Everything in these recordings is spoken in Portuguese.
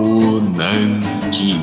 Papo Nanquim.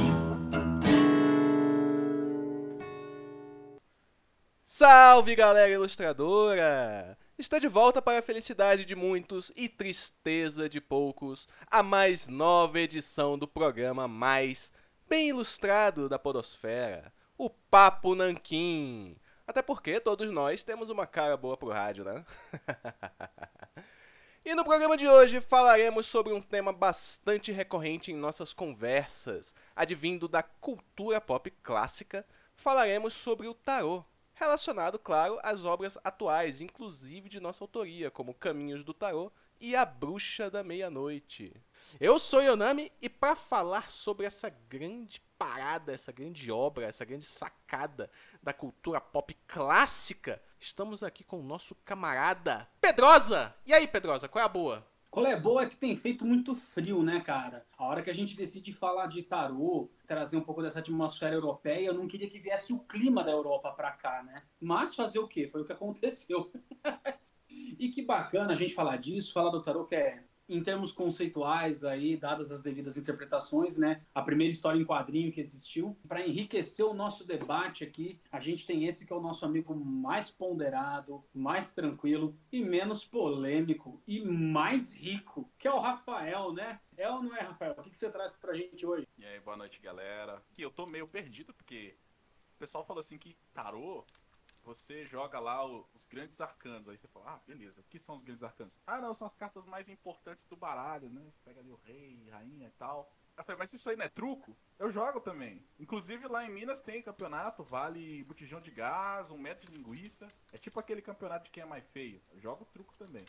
Salve galera ilustradora! Está de volta para a felicidade de muitos e tristeza de poucos, a mais nova edição do programa mais bem ilustrado da Podosfera, o Papo Nanquim. Até porque todos nós temos uma cara boa pro rádio, né? e no programa de hoje falaremos sobre um tema bastante recorrente em nossas conversas, advindo da cultura pop clássica. Falaremos sobre o tarô, relacionado, claro, às obras atuais, inclusive de nossa autoria, como Caminhos do Tarô e A Bruxa da Meia-Noite. Eu sou Yonami e para falar sobre essa grande parada, essa grande obra, essa grande sacada da cultura pop clássica, estamos aqui com o nosso camarada Pedrosa. E aí, Pedrosa, qual é a boa? Qual é boa é que tem feito muito frio, né, cara? A hora que a gente decide falar de tarô, trazer um pouco dessa atmosfera europeia, eu não queria que viesse o clima da Europa pra cá, né? Mas fazer o quê? Foi o que aconteceu. e que bacana a gente falar disso, falar do tarô que é em termos conceituais aí, dadas as devidas interpretações, né? A primeira história em quadrinho que existiu. Para enriquecer o nosso debate aqui, a gente tem esse que é o nosso amigo mais ponderado, mais tranquilo e menos polêmico e mais rico, que é o Rafael, né? É ou não é, Rafael? O que, que você traz pra gente hoje? E aí, boa noite, galera. E eu tô meio perdido porque o pessoal falou assim que tarô você joga lá os grandes arcanos. Aí você fala, ah, beleza, o que são os grandes arcanos? Ah, não, são as cartas mais importantes do baralho, né? Você pega ali o rei, rainha e tal. Eu falei, mas isso aí não é truco? Eu jogo também. Inclusive lá em Minas tem campeonato, vale botijão de gás, um metro de linguiça. É tipo aquele campeonato de quem é mais feio. Eu jogo truco também.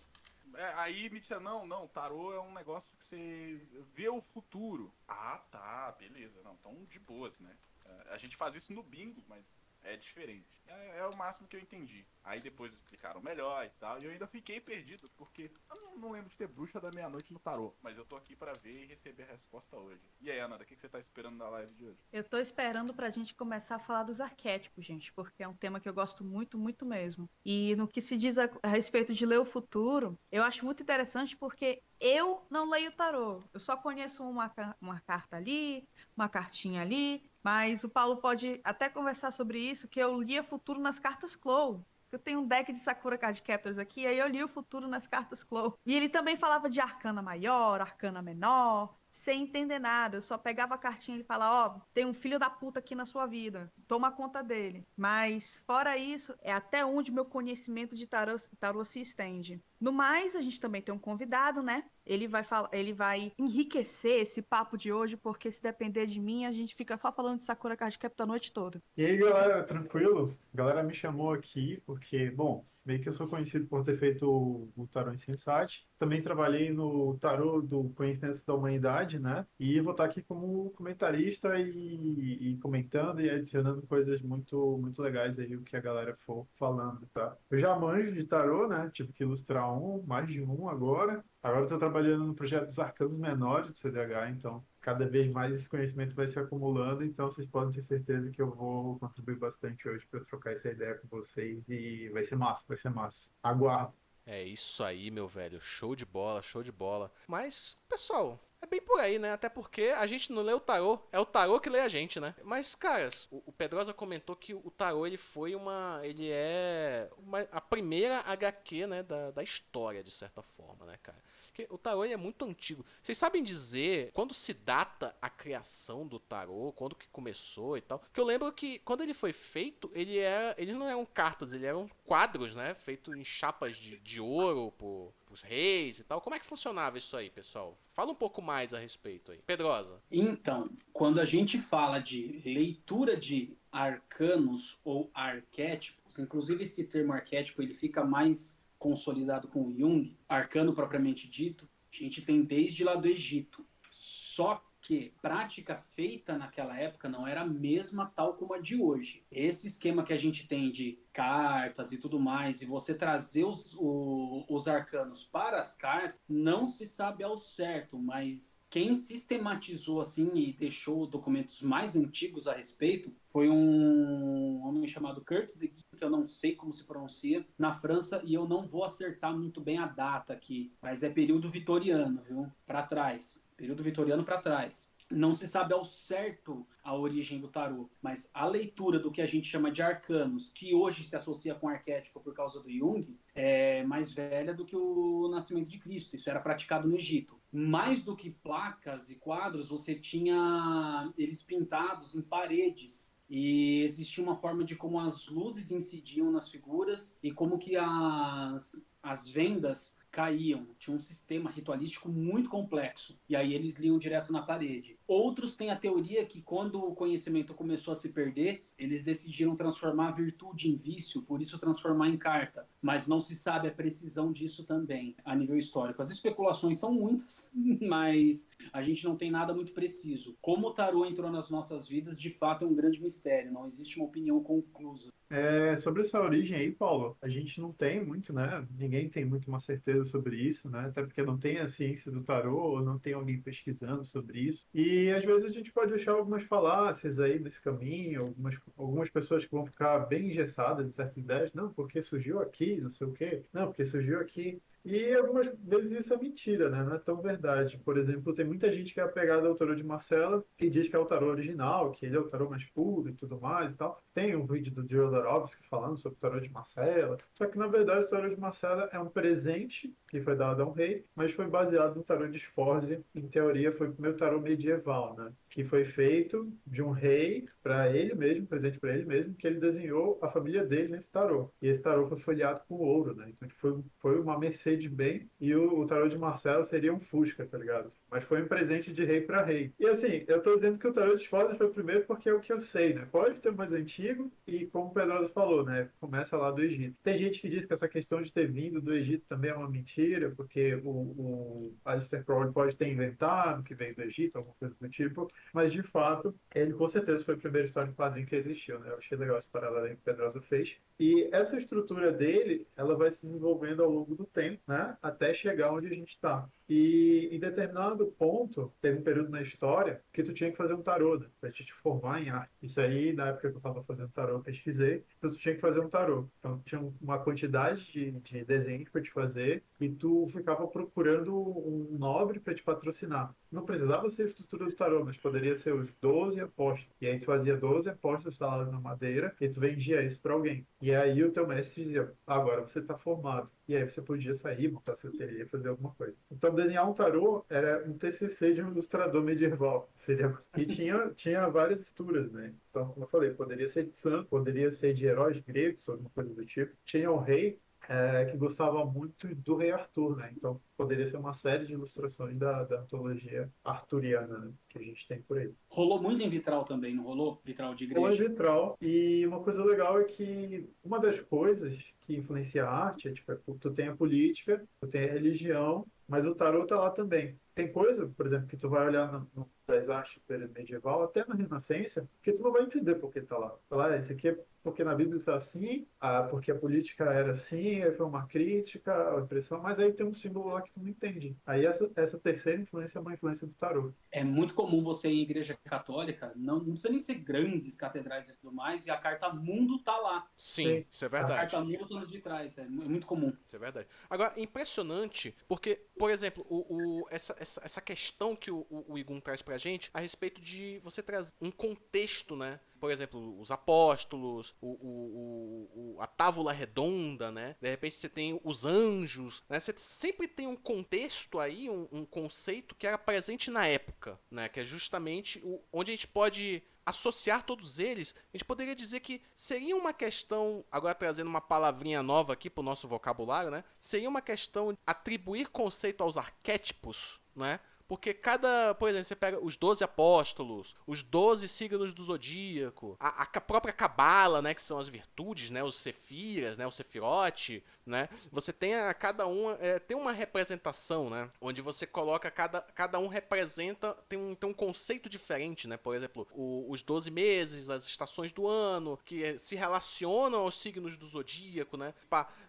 É, aí me disseram, não, não, tarô é um negócio que você vê o futuro. Ah, tá, beleza. Não, então de boas, né? É, a gente faz isso no bingo, mas é diferente. É, é, o máximo que eu entendi. Aí depois explicaram melhor e tal. E eu ainda fiquei perdido, porque eu não, não lembro de ter bruxa da meia-noite no tarô. Mas eu tô aqui para ver e receber a resposta hoje. E aí, Ananda, o que, que você tá esperando na live de hoje? Eu tô esperando pra gente começar a falar dos arquétipos, gente, porque é um tema que eu gosto muito, muito mesmo. E no que se diz a, a respeito de ler o futuro, eu acho muito interessante porque eu não leio tarô. Eu só conheço uma, uma carta ali, uma cartinha ali, mas o Paulo pode até conversar sobre isso, que eu lia futuro nas cartas Clow. Eu tenho um deck de Sakura Card Captors aqui, aí eu li o futuro nas cartas Clow. E ele também falava de arcana maior, arcana menor, sem entender nada. Eu só pegava a cartinha e falava, ó, oh, tem um filho da puta aqui na sua vida. Toma conta dele. Mas, fora isso, é até onde meu conhecimento de tarô, tarô se estende. No mais, a gente também tem um convidado, né? Ele vai falar, ele vai enriquecer esse papo de hoje, porque se depender de mim, a gente fica só falando de Sakura Card Captor a noite toda. E aí, galera, tranquilo? A galera me chamou aqui porque, bom, meio que eu sou conhecido por ter feito o, Tarô Insensate. Também trabalhei no Tarô do Conhecimento da Humanidade, né? E vou estar aqui como comentarista e, e, comentando e adicionando coisas muito, muito legais aí, o que a galera for falando, tá? Eu já manjo de Tarô, né? Tive que ilustrar um, mais de um agora. Agora estou trabalhando no projeto dos arcanos menores do CDH, então cada vez mais esse conhecimento vai se acumulando, então vocês podem ter certeza que eu vou contribuir bastante hoje para trocar essa ideia com vocês e vai ser massa, vai ser massa. Aguardo. É isso aí, meu velho. Show de bola, show de bola. Mas, pessoal, é bem por aí, né? Até porque a gente não lê o tarô, é o tarô que lê a gente, né? Mas, caras, o, Pedrosa comentou que o tarô ele foi uma. Ele é uma, a primeira HQ, né, da, da história, de certa forma, né, cara? Porque o tarô é muito antigo. Vocês sabem dizer quando se data a criação do tarô, quando que começou e tal? Porque eu lembro que quando ele foi feito, ele era, eles não eram cartas, ele eram quadros, né? Feito em chapas de, de ouro por, os reis e tal. Como é que funcionava isso aí, pessoal? Fala um pouco mais a respeito aí. Pedrosa. Então, quando a gente fala de leitura de arcanos ou arquétipos, inclusive esse termo arquétipo ele fica mais consolidado com Jung, arcano propriamente dito, a gente tem desde lá do Egito. Só que prática feita naquela época não era a mesma tal como a de hoje. Esse esquema que a gente tem de cartas e tudo mais, e você trazer os, o, os arcanos para as cartas, não se sabe ao certo, mas quem sistematizou assim e deixou documentos mais antigos a respeito foi um homem chamado Curtis de Guy, que eu não sei como se pronuncia, na França, e eu não vou acertar muito bem a data aqui, mas é período vitoriano, viu? Para trás período vitoriano para trás. não se sabe ao certo a origem do tarô, mas a leitura do que a gente chama de arcanos, que hoje se associa com arquétipo por causa do Jung, é mais velha do que o nascimento de Cristo. Isso era praticado no Egito. Mais do que placas e quadros, você tinha eles pintados em paredes e existia uma forma de como as luzes incidiam nas figuras e como que as, as vendas caíam. Tinha um sistema ritualístico muito complexo. E aí eles liam direto na parede. Outros têm a teoria que quando o conhecimento começou a se perder, eles decidiram transformar a virtude em vício, por isso transformar em carta. Mas não se sabe a precisão disso também, a nível histórico. As especulações são muitas, mas a gente não tem nada muito preciso. Como o tarô entrou nas nossas vidas, de fato é um grande mistério. Não existe uma opinião conclusa. É, sobre essa origem aí, Paulo, a gente não tem muito, né? Ninguém tem muito uma certeza sobre isso, né? Até porque não tem a ciência do tarô, não tem alguém pesquisando sobre isso. E às vezes a gente pode achar algumas falácias aí nesse caminho, algumas, algumas pessoas que vão ficar bem engessadas em certas ideias. Não, porque surgiu aqui, não sei o quê. Não, porque surgiu aqui. E algumas vezes isso é mentira, né? Não é tão verdade. Por exemplo, tem muita gente que é apegada ao tarô de Marcela e diz que é o tarô original, que ele é o tarô mais puro e tudo mais e tal. Tem um vídeo do Jodorowsky falando sobre o tarô de Marcela. Só que, na verdade, o tarô de Marcela é um presente que foi dado a um rei, mas foi baseado no tarô de Sforzi. Em teoria, foi o primeiro tarô medieval, né? Que foi feito de um rei para ele mesmo, presente para ele mesmo, que ele desenhou a família dele nesse tarô. E esse tarô foi folheado com ouro, né? Então foi, foi uma mercê de bem e o, o tarô de Marcelo seria um Fusca, tá ligado? Mas foi um presente de rei para rei. E assim, eu tô dizendo que o tarô de Esposas foi o primeiro porque é o que eu sei, né? Pode ter mais antigo e como o Pedroso falou, né? Começa lá do Egito. Tem gente que diz que essa questão de ter vindo do Egito também é uma mentira, porque o, o Alistair Crowley pode ter inventado que veio do Egito, alguma coisa do tipo, mas de fato, ele com certeza foi a primeira história em quadrinho que existiu, né? Eu achei legal esse paralelo que o Pedroso fez. E essa estrutura dele, ela vai se desenvolvendo ao longo do tempo, né? Até chegar onde a gente está. E em determinado ponto, teve um período na história que tu tinha que fazer um tarô, né? Pra te formar em arte. Isso aí, na época que eu tava fazendo tarô, eu pesquisei. Então tu tinha que fazer um tarô. Então tinha uma quantidade de, de desenhos para te fazer e tu ficava procurando um nobre para te patrocinar. Não precisava ser a estrutura do tarô, mas poderia ser os 12 apóstolos. E aí tu fazia 12 apóstolos instalados na madeira e tu vendia isso para alguém. E aí o teu mestre dizia, agora você está formado. E aí você podia sair, montar seu ateliê, fazer alguma coisa. Então desenhar um tarô era um TCC de um ilustrador medieval. Seria... E tinha, tinha várias estruturas, né? Então, como eu falei, poderia ser de santo, poderia ser de heróis gregos, alguma coisa do tipo. Tinha o rei, é, que gostava muito do rei Arthur, né? Então poderia ser uma série de ilustrações da, da antologia arturiana né? que a gente tem por aí. Rolou muito em vitral também, não rolou? Vitral de igreja? Rolou em vitral. E uma coisa legal é que uma das coisas que influencia a arte é, tipo, é, tu tem a política, tu tem a religião, mas o tarot tá lá também. Tem coisa, por exemplo, que tu vai olhar no, no das artes medieval, até na Renascença, que tu não vai entender por que tá lá. Falar, ah, isso aqui é porque na Bíblia está assim, ah, porque a política era assim, aí foi uma crítica, a impressão, mas aí tem um símbolo lá que tu não entende. Aí essa, essa terceira influência é uma influência do tarô. É muito comum você em igreja católica, não, não precisa nem ser grandes catedrais e tudo mais, e a carta mundo tá lá. Sim, Sim. isso é verdade. A carta mundo tá nos vitrais, é, é muito comum. Isso é verdade. Agora, impressionante, porque, por exemplo, o, o essa, essa, essa questão que o, o, o Igun traz pra gente a respeito de você trazer um contexto, né? por exemplo, os apóstolos, o, o, o, a tábula redonda, né? De repente você tem os anjos, né? Você sempre tem um contexto aí, um, um conceito que era presente na época, né? Que é justamente o, onde a gente pode associar todos eles, a gente poderia dizer que seria uma questão, agora trazendo uma palavrinha nova aqui para o nosso vocabulário, né? Seria uma questão de atribuir conceito aos arquétipos, né? Porque cada, por exemplo, você pega os 12 apóstolos, os 12 signos do zodíaco, a, a própria cabala, né, que são as virtudes, né, os sefiras, né, o sefirote, né? Você tem a cada um é, tem uma representação, né, onde você coloca cada, cada um representa tem um, tem um conceito diferente, né? Por exemplo, o, os 12 meses, as estações do ano, que é, se relacionam aos signos do zodíaco, né?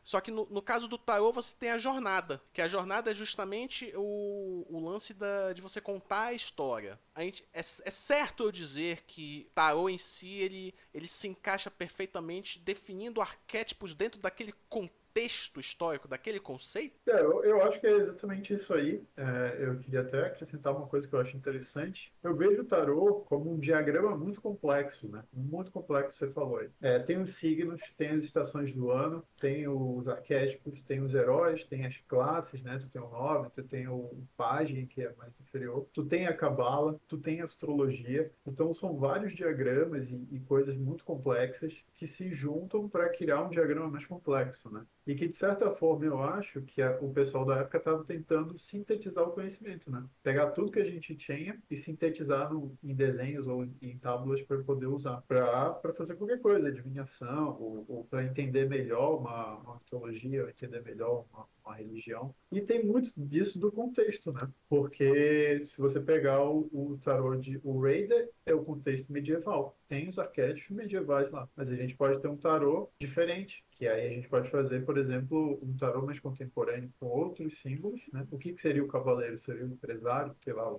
Só que no, no, caso do tarô você tem a jornada, que a jornada é justamente o, o lance da, de você contar a história. A gente, é, é certo eu dizer que tarô em si ele, ele se encaixa perfeitamente definindo arquétipos dentro daquele contexto contexto histórico daquele conceito? É, eu, eu acho que é exatamente isso aí. É, eu queria até acrescentar uma coisa que eu acho interessante. Eu vejo o tarô como um diagrama muito complexo, né? Muito complexo, você falou aí. É, tem os signos, tem as estações do ano, tem os arquétipos, tem os heróis, tem as classes, né? Tu tem o nove, tu tem o pajem, que é mais inferior, tu tem a cabala, tu tem a astrologia. Então são vários diagramas e, e coisas muito complexas que se juntam para criar um diagrama mais complexo, né? E que, de certa forma, eu acho que a, o pessoal da época estava tentando sintetizar o conhecimento, né? Pegar tudo que a gente tinha e sintetizar no, em desenhos ou em, em para poder usar para fazer qualquer coisa, adivinhação, ou, ou para entender melhor uma, uma mitologia, entender melhor uma, uma religião. E tem muito disso do contexto, né? Porque se você pegar o, o tarô de o Raider, é o contexto medieval. Tem os arquétipos medievais lá, mas a gente pode ter um tarô diferente, que aí a gente pode fazer, por exemplo, um tarô mais contemporâneo com outros símbolos, né? O que, que seria o cavaleiro? Seria o empresário, sei lá,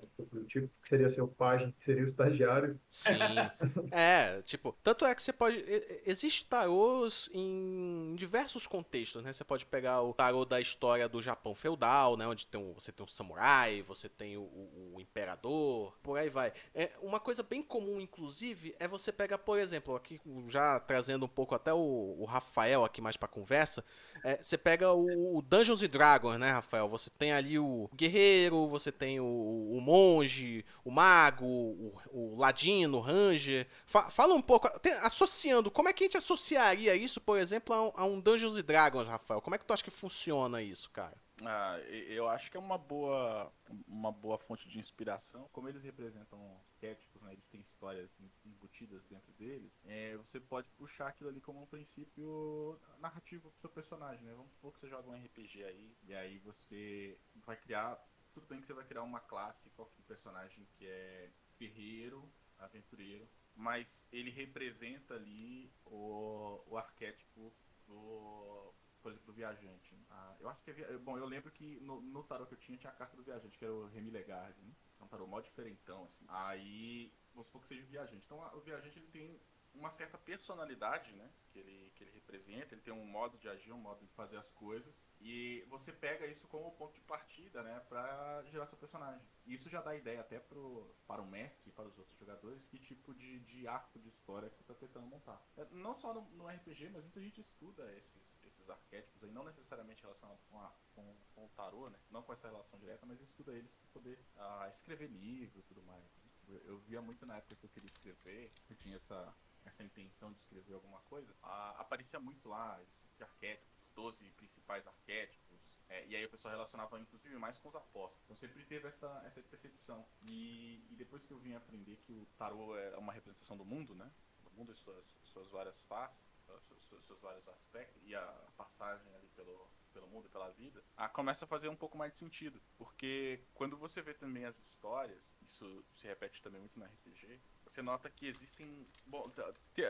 tipo. O que seria seu pajem? Que seria o estagiário? Sim. é, tipo, tanto é que você pode. Existem tarôs em diversos contextos, né? Você pode pegar o tarô da história do Japão feudal, né? Onde tem um, você tem um samurai, você tem o, o, o imperador, por aí vai. É, uma coisa bem comum, inclusive, é você pegar, por exemplo, aqui já trazendo um pouco até o, o Rafael aqui mais pra conversa, é, você pega o Dungeons Dragons, né, Rafael? Você tem ali o guerreiro, você tem o, o monge, o mago, o, o ladino, o ranger. Fa fala um pouco, tem, associando, como é que a gente associaria isso, por exemplo, a um, a um Dungeons Dragons, Rafael? Como é que tu acha que funciona isso, cara? Ah, eu acho que é uma boa, uma boa fonte de inspiração. Como eles representam arquétipos, né, eles têm histórias embutidas dentro deles, é, você pode puxar aquilo ali como um princípio narrativo pro seu personagem, né? Vamos supor que você joga um RPG aí, e aí você vai criar. Tudo bem que você vai criar uma classe, qualquer personagem que é ferreiro, aventureiro, mas ele representa ali o, o arquétipo do por exemplo, do viajante. Ah, eu acho que é, bom, eu lembro que no, no tarô que eu tinha tinha a carta do viajante, que era o Remy Legard, né? É um tarô mó diferentão, assim. Aí, vamos supor que seja o viajante. Então, a, o viajante ele tem uma certa personalidade, né? Que ele, que ele representa, ele tem um modo de agir, um modo de fazer as coisas. E você pega isso como ponto de partida, né? Pra gerar seu personagem. E isso já dá ideia até pro, para o mestre e para os outros jogadores que tipo de, de arco de história que você está tentando montar. É, não só no, no, RPG, mas muita gente estuda esses, esses arquétipos aí, não necessariamente relacionados com, a, com, com, o tarô, né? Não com essa relação direta, mas estuda eles para poder ah, escrever livro e tudo mais. Né? Eu, eu via muito na época que eu queria escrever, eu tinha essa essa intenção de escrever alguma coisa, a, aparecia muito lá estudo de arquétipos, os 12 principais arquétipos, é, e aí o pessoal relacionava inclusive mais com os apóstolos. Então sempre teve essa, essa percepção. E, e depois que eu vim aprender que o tarô é uma representação do mundo, né? Do mundo e suas, suas várias faces, seus, seus vários aspectos, e a passagem ali pelo, pelo mundo pela vida, a começa a fazer um pouco mais de sentido. Porque quando você vê também as histórias, isso se repete também muito no RPG, você nota que existem. Bom,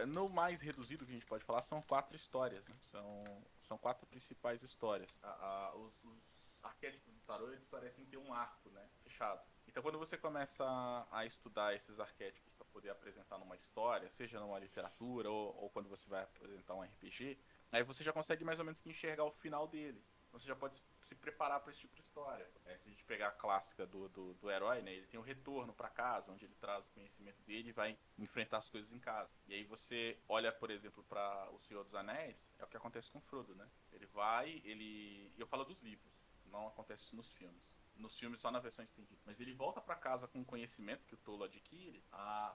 no mais reduzido que a gente pode falar, são quatro histórias. Né? São, são quatro principais histórias. A, a, os, os, arquétipos do tarô eles parecem ter um arco né? fechado. Então, quando você começa a, estudar esses arquétipos para poder apresentar numa história, seja numa literatura ou, ou quando você vai apresentar um RPG, aí você já consegue mais ou menos enxergar o final dele você já pode se preparar para esse tipo de história. É, se a gente pegar a clássica do, do, do herói, né, ele tem o um retorno para casa, onde ele traz o conhecimento dele e vai enfrentar as coisas em casa. E aí você olha, por exemplo, para O Senhor dos Anéis, é o que acontece com Frodo, né? Ele vai, ele. Eu falo dos livros, não acontece isso nos filmes nos filmes só na versão estendida. Mas ele volta para casa com o conhecimento que o Tolo adquire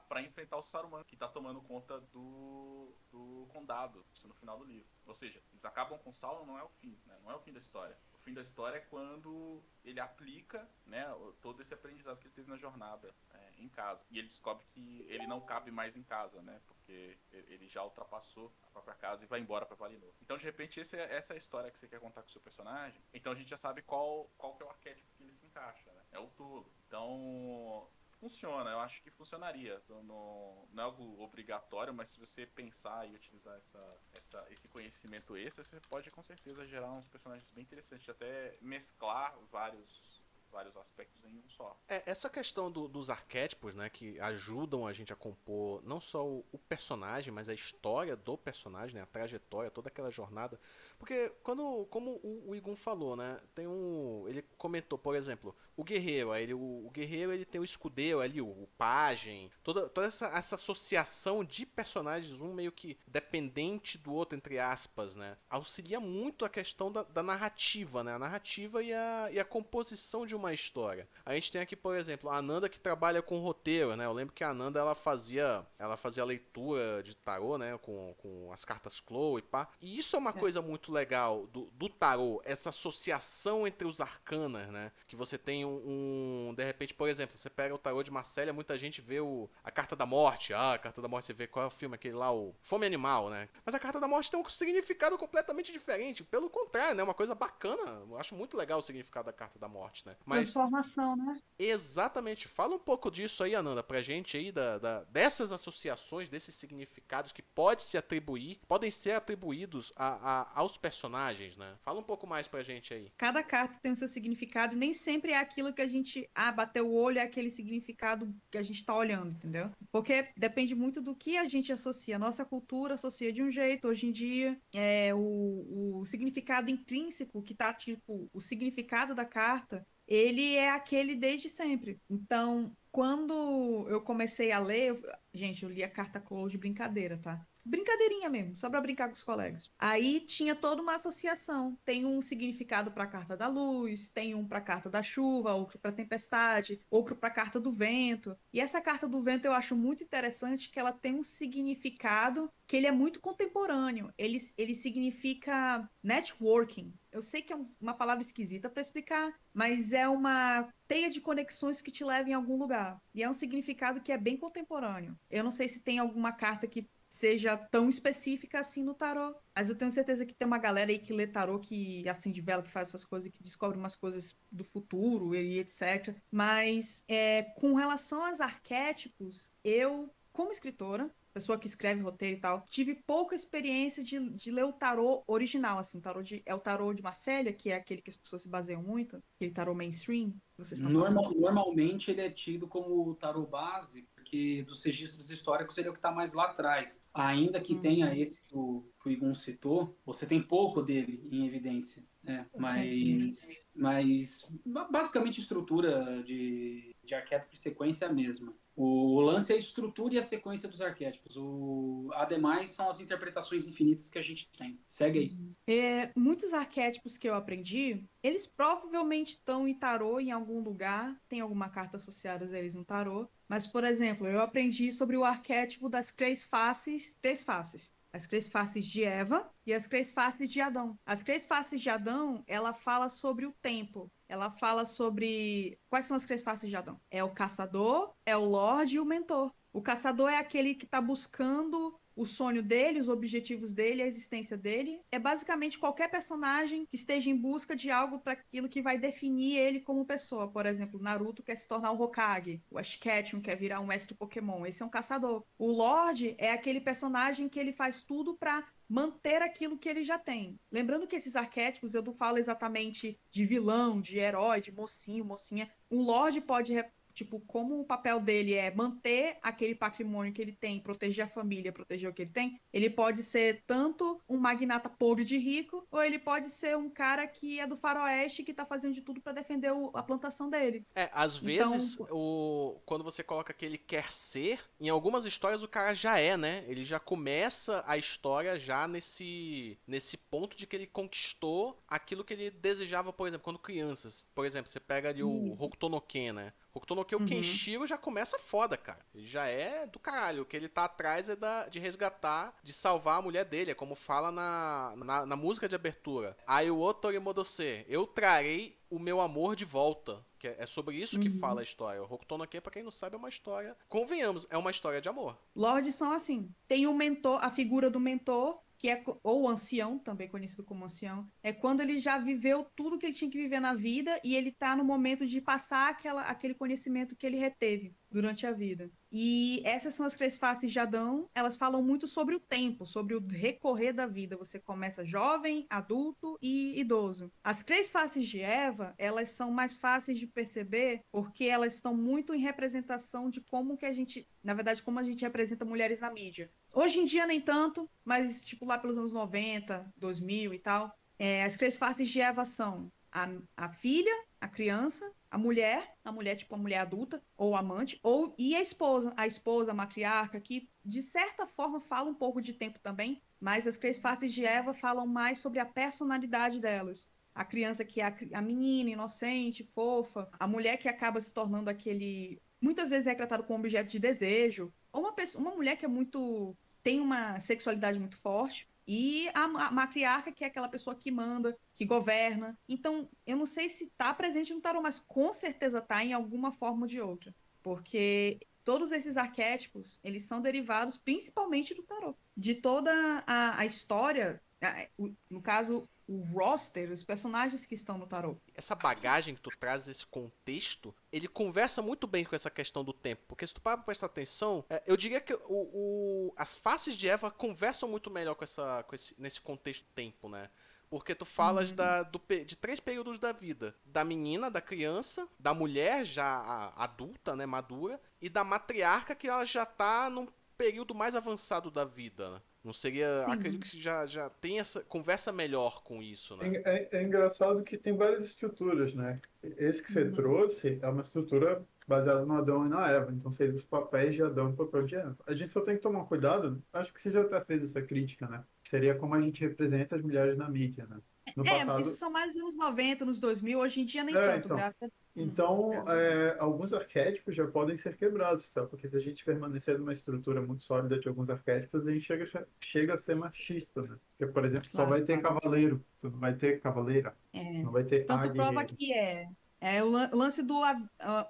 para enfrentar o Saruman, que tá tomando conta do, do condado, isso no final do livro. Ou seja, eles acabam com Sauron, não é o fim, né? não é o fim da história. O fim da história é quando ele aplica né, todo esse aprendizado que ele teve na jornada é, em casa. E ele descobre que ele não cabe mais em casa, né? Porque ele já ultrapassou a própria casa e vai embora para Valinor. Então, de repente, esse, é, essa é a história que você quer contar com o seu personagem. Então a gente já sabe qual, qual que é o arquétipo que ele se encaixa, né? É o tolo. Então, funciona, eu acho que funcionaria. No, não é algo obrigatório, mas se você pensar e utilizar essa, essa, esse conhecimento extra, você pode com certeza gerar uns personagens bem interessantes, até mesclar vários vários aspectos em um só. É, essa questão do- dos arquétipos, né, que ajudam a gente a compor não só o, o personagem, mas a história do personagem, né, a trajetória, toda aquela jornada. Porque quando, como o, o Igun falou, né, tem um, ele comentou, por exemplo, o guerreiro, aí ele, o, o guerreiro ele tem o escudeiro ali, o, o pajem, toda, toda essa, essa associação de personagens, um meio que dependente do outro, entre aspas, né, auxilia muito a questão da, da narrativa, né, a narrativa e a, e a composição de uma história. A gente tem aqui, por exemplo, a Ananda que trabalha com roteiro, né, eu lembro que a Ananda ela fazia, ela fazia leitura de tarô, né, com, com as cartas Chloe e pá, e isso é uma coisa muito legal do, do tarô, essa associação entre os arcanas, né, que você tem um, um- de repente, por exemplo, você pega o tarô de Marcélia, muita gente vê o, a carta da morte, ah, a carta da morte, você vê qual é o filme, aquele lá, o Fome Animal, né, mas a carta da morte tem um significado completamente diferente, pelo contrário, né, uma coisa bacana, eu acho muito legal o significado da carta da morte, né, mas Transformação, né? Exatamente. Fala um pouco disso aí, Ananda, pra gente aí, da, da- dessas associações, desses significados que pode se atribuir, podem ser atribuídos a, a- aos personagens, né? Fala um pouco mais pra gente aí. Cada carta tem o seu significado e nem sempre é aquilo que a gente. Ah, bateu o olho é aquele significado que a gente tá olhando, entendeu? Porque depende muito do que a gente associa. Nossa cultura associa de um jeito. Hoje em dia, é, o, o significado intrínseco, que tá tipo, o significado da carta, ele é aquele desde sempre. Então, quando eu comecei a ler, eu- gente, eu li a carta Close de brincadeira, tá? Brincadeirinha mesmo, só pra brincar com os colegas. Aí tinha toda uma associação. Tem um significado pra carta da luz, tem um pra carta da chuva, outro pra tempestade, outro pra carta do vento. E essa carta do vento eu acho muito interessante que ela tem um significado que ele é muito contemporâneo. Ele, ele significa networking. Eu sei que é um- uma palavra esquisita pra explicar, mas é uma teia de conexões que te leva em algum lugar. E é um significado que é bem contemporâneo. Eu não sei se tem alguma carta que seja tão específica assim no tarô. Mas eu tenho certeza que tem uma galera aí que lê tarô, que acende vela, que faz essas coisas, que descobre umas coisas do futuro e etc. Mas é, com relação aos arquétipos, eu, como escritora, pessoa que escreve roteiro e tal, tive pouca experiência de, de ler o tarô original, assim, o tarô de, é o tarô de Marcélia, que é aquele que as pessoas se baseiam muito, aquele tarô mainstream, vocês. Normal- normalmente ele é tido como o tarô base, porque dos registros históricos ele é o que está mais lá atrás. Ainda que Hum. tenha esse que o, que o Igun citou, você tem pouco dele em evidência. Né? Mas, mas ba- basicamente estrutura de, de arquétipo e sequência é a mesma. O lance é a estrutura e a sequência dos arquétipos. O, ademais, são as interpretações infinitas que a gente tem. Segue aí. É, muitos arquétipos que eu aprendi, eles provavelmente estão em tarô em algum lugar, tem alguma carta associada a eles no tarô. Mas, por exemplo, eu aprendi sobre o arquétipo das três faces, três faces. As três faces de Eva e as três faces de Adão. As três faces de Adão, ela fala sobre o tempo. Ela fala sobre quais são as três faces de Adão. É o caçador, é o lorde e o mentor. O caçador é aquele que está buscando o sonho dele, os objetivos dele, a existência dele. É basicamente qualquer personagem que esteja em busca de algo para aquilo que vai definir ele como pessoa. Por exemplo, Naruto quer se tornar o Hokage, o Ash Ketchum quer virar um mestre Pokémon. Esse é um caçador. O Lorde é aquele personagem que ele faz tudo para manter aquilo que ele já tem. Lembrando que esses arquétipos eu não falo exatamente de vilão, de herói, de mocinho, mocinha. Um Lorde pode Tipo, como o papel dele é manter aquele patrimônio que ele tem, proteger a família, proteger o que ele tem, ele pode ser tanto um magnata podre de rico, ou ele pode ser um cara que é do faroeste que tá fazendo de tudo para defender o- a plantação dele. É, às Então- vezes, o, quando você coloca que ele quer ser, em algumas histórias o cara já é, né? Ele já começa a história já nesse, nesse ponto de que ele conquistou aquilo que ele desejava, por exemplo, quando crianças. Por exemplo, você pega ali o Hum. Hokuto no Ken, né? Hokuto no Ken, o Uhum. Kenshiro já começa foda, cara. Ele já é do caralho. O que ele tá atrás é da, de resgatar, de salvar a mulher dele. É como fala na, na, na música de abertura. Aí o Otori Modose, eu trarei o meu amor de volta. Que é é sobre isso que Uhum. fala a história. O Hokuto no Ken, pra quem não sabe, é uma história. Convenhamos, é uma história de amor. Lordes são assim. Tem o mentor, a figura do mentor, que é ou ancião, também conhecido como ancião, é quando ele já viveu tudo que ele tinha que viver na vida e ele está no momento de passar aquela, aquele conhecimento que ele reteve durante a vida. E essas são as três faces de Adão. Elas falam muito sobre o tempo, sobre o recorrer da vida. Você começa jovem, adulto e idoso. As três faces de Eva, elas são mais fáceis de perceber porque elas estão muito em representação de como que a gente, na verdade, como a gente representa mulheres na mídia. Hoje em dia nem tanto, mas tipo lá pelos anos 90, 2000 e tal, é, as três faces de Eva são a, a filha, a criança, a mulher, a mulher tipo a mulher adulta ou amante, ou e a esposa, a esposa, a matriarca, que de certa forma fala um pouco de tempo também, mas as três faces de Eva falam mais sobre a personalidade delas. A criança que é a, a menina inocente, fofa, a mulher que acaba se tornando aquele muitas vezes é retratado como objeto de desejo, ou uma pessoa, uma mulher que é muito tem uma sexualidade muito forte. E a, ma- matriarca, que é aquela pessoa que manda, que governa. Então, eu não sei se está presente no tarô, mas com certeza está em alguma forma ou de outra. Porque todos esses arquétipos, eles são derivados principalmente do tarô. De toda a, a história, a- no caso, o roster, os personagens que estão no tarô. essa bagagem que tu traz, esse contexto, ele conversa muito bem com essa questão do tempo. Porque se tu parar pra prestar atenção, é, eu diria que o, o- as faces de Eva conversam muito melhor com essa, com esse, nesse contexto tempo, né? Porque tu falas da, do de três períodos da vida: da menina, da criança, da mulher já adulta, né, madura, e da matriarca que ela já tá num período mais avançado da vida, né? Não seria. Sim. Acredito que já, já tem essa. Conversa melhor com isso, né? É, é- é engraçado que tem várias estruturas, né? Esse que você Uhum. trouxe é uma estrutura baseada no Adão e na Eva. Então, seriam os papéis de Adão e o papel de Eva. A gente só tem que tomar cuidado. Acho que você já até fez essa crítica, né? Seria como a gente representa as mulheres na mídia, né? No É, passado, isso são mais nos anos 90, nos 2000, hoje em dia nem É, tanto, então. graças a Então, Hum, é, alguns arquétipos já podem ser quebrados, tá? Porque se a gente permanecer numa estrutura muito sólida de alguns arquétipos, a gente chega, chega a ser machista, né? Porque, por exemplo, só Claro, vai ter claro. cavaleiro, tu não vai ter cavaleira, É. não vai ter Tanto a prova que é. É o lan- o lance do.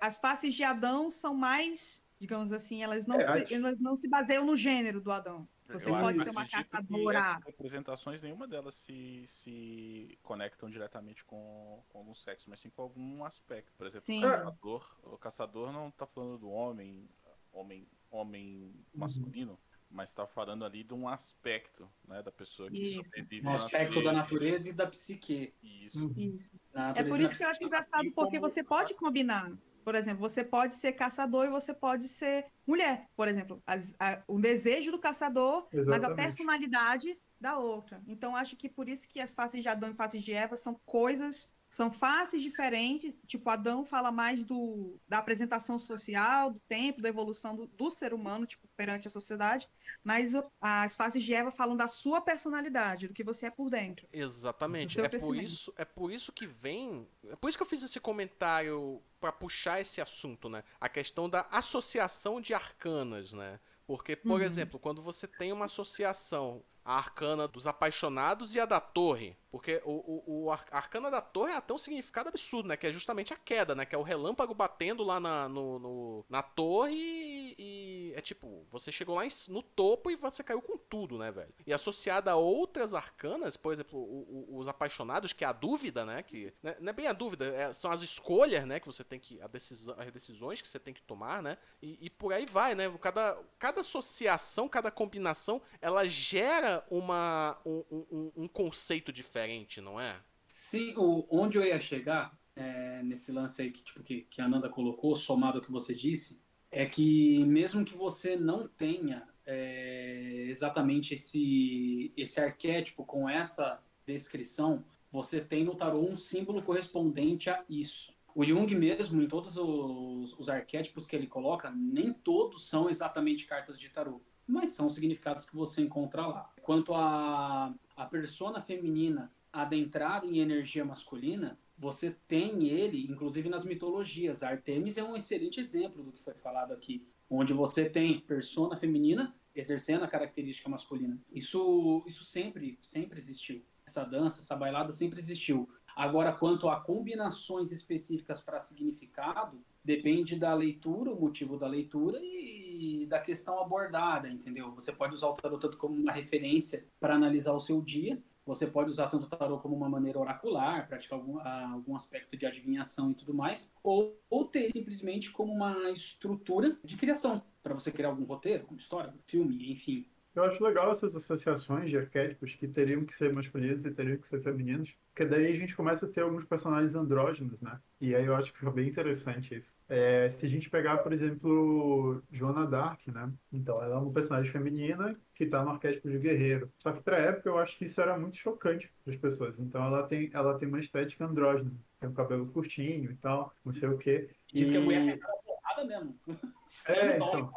As faces de Adão são mais, digamos assim, elas não, É, se, acho- elas não se baseiam no gênero do Adão. Você Eu pode ser uma caçadora. representações, nenhuma delas se, se conectam diretamente com, com algum sexo, mas sim com algum aspecto. Por exemplo, Sim. o caçador. O caçador não tá falando do homem, homem, homem Uhum. masculino, mas tá falando ali de um aspecto, né, da pessoa que Isso. sobrevive Um aspecto da natureza e da psique. Isso. Uhum. Isso. Da É natureza por isso que eu acho psique. engraçado, assim porque como- você pode combinar. Por exemplo, você pode ser caçador e você pode ser mulher. Por exemplo, as- a- o desejo do caçador, mas a Exatamente. personalidade da outra. Então, acho que por isso que as faces de Adão e faces de Eva são coisas, são faces diferentes. Tipo, Adão fala mais do, da apresentação social, do tempo, da evolução do, do ser humano, tipo, perante a sociedade. Mas as faces de Eva falam da sua personalidade, do que você é por dentro. Exatamente. É por, isso, é por isso que vem. É por isso que eu fiz esse comentário pra puxar esse assunto, né? A questão da associação de arcanas, né? Porque, por Uhum. exemplo, quando você tem uma associação, a arcana dos apaixonados e a da torre. Porque o, o, o a arcana da torre ela tem um significado absurdo, né? Que é justamente a queda, né? Que é o relâmpago batendo lá na, no, no- na torre e, e é tipo, você chegou lá no topo e você caiu com tudo, né, velho? E associada a outras arcanas, por exemplo, o- o- os apaixonados, que é a dúvida, né? Que né, não é bem a dúvida, é- são as escolhas, né? Que você tem que. A decisão, as decisões que você tem que tomar, né? E, e por aí vai, né? Cada, cada associação, cada combinação, ela gera uma, um, um- um conceito diferente, não é? Sim, o, onde eu ia chegar, é, nesse lance aí que, tipo, que, que a Nanda colocou, somado ao que você disse, é que mesmo que você não tenha é, exatamente esse, esse arquétipo com essa descrição, você tem no tarô um símbolo correspondente a isso. O Jung mesmo, em todos os, os arquétipos que ele coloca, nem todos são exatamente cartas de tarô, mas são os significados que você encontra lá. Quanto a, a persona feminina adentrada em energia masculina, você tem ele, inclusive nas mitologias. A Artemis é um excelente exemplo do que foi falado aqui, onde você tem persona feminina exercendo a característica masculina. Isso, isso sempre, sempre existiu. Essa dança, essa bailada sempre existiu. Agora, quanto a combinações específicas para significado, depende da leitura, o motivo da leitura e da questão abordada, entendeu? Você pode usar o tarot tanto como uma referência para analisar o seu dia, você pode usar tanto o tarot como uma maneira oracular, praticar algum, algum aspecto de adivinhação e tudo mais, ou, ou ter simplesmente como uma estrutura de criação, para você criar algum roteiro, uma história, um filme, enfim. Eu acho legal essas associações de arquétipos que teriam que ser masculinos e teriam que ser femininos, porque daí a gente começa a ter alguns personagens andrógenos, né? E aí eu acho que fica bem interessante isso. É, se a gente pegar, por exemplo, Joana Dark, né? Então, ela é uma personagem feminina que está no arquétipo de guerreiro. Só que para época eu acho que isso era muito chocante para as pessoas. Então, ela tem, ela tem uma estética andrógena. Tem o cabelo curtinho e tal, não sei o quê. Diz e... que a mulher sempre porrada mesmo. É, então.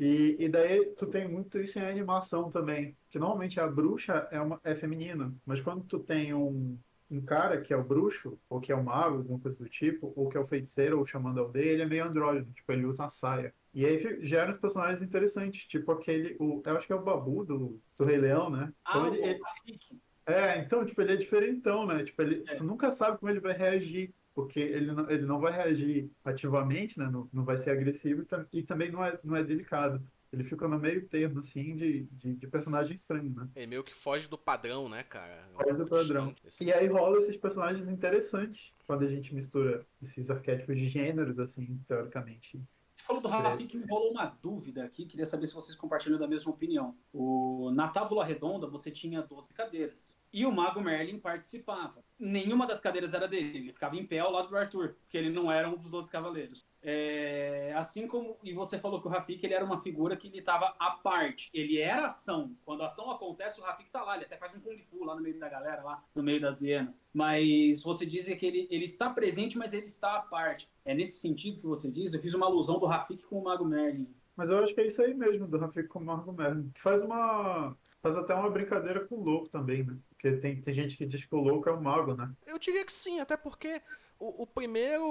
E, e daí tu tem muito isso em animação também, que normalmente a bruxa é, uma, é feminina, mas quando tu tem um, um cara que é o bruxo, ou que é o mago, alguma coisa do tipo, ou que é o feiticeiro, ou chamando aldeia, ele é meio andrógeno, tipo, ele usa a saia. E aí gera uns personagens interessantes, tipo aquele, o, eu acho que é o Babu do, do Rei Leão, né? Ah, Então o ele- ele- Rafik. é, então, tipo, ele é diferentão, né? Tipo, ele, É. tu nunca sabe como ele vai reagir, porque ele não, ele não vai reagir ativamente, né? Não, não vai ser agressivo e, tam- também não é, não é delicado. Ele fica no meio termo, assim, de, de, de personagem estranho, né? Ele meio que foge do padrão, né, cara? É Foge do padrão. desse- E aí rola esses personagens interessantes quando a gente mistura esses arquétipos de gêneros, assim, teoricamente. Você falou do Rafik, me rolou uma dúvida aqui, queria saber se vocês compartilham da mesma opinião. O, na Távola Redonda você tinha 12 cadeiras. E o Mago Merlin participava. Nenhuma das cadeiras era dele, ele ficava em pé ao lado do Arthur, porque ele não era um dos 12 cavaleiros. É, assim como. E você falou que o Rafik ele era uma figura que ele estava à parte. Ele era ação. Quando a ação acontece, o Rafik tá lá. Ele até faz um Kung Fu lá no meio da galera, lá no meio das hienas. Mas você diz que ele, ele está presente, mas ele está à parte. É nesse sentido que você diz? Eu fiz uma alusão do Rafik com o Mago Merlin. Mas eu acho que é isso aí mesmo, do Rafik com o Margo Merlin. Que faz uma. Faz até uma brincadeira com o louco também, né? Porque tem, tem gente que diz que o louco é o mago, né? Eu diria que sim, até porque o, primeiro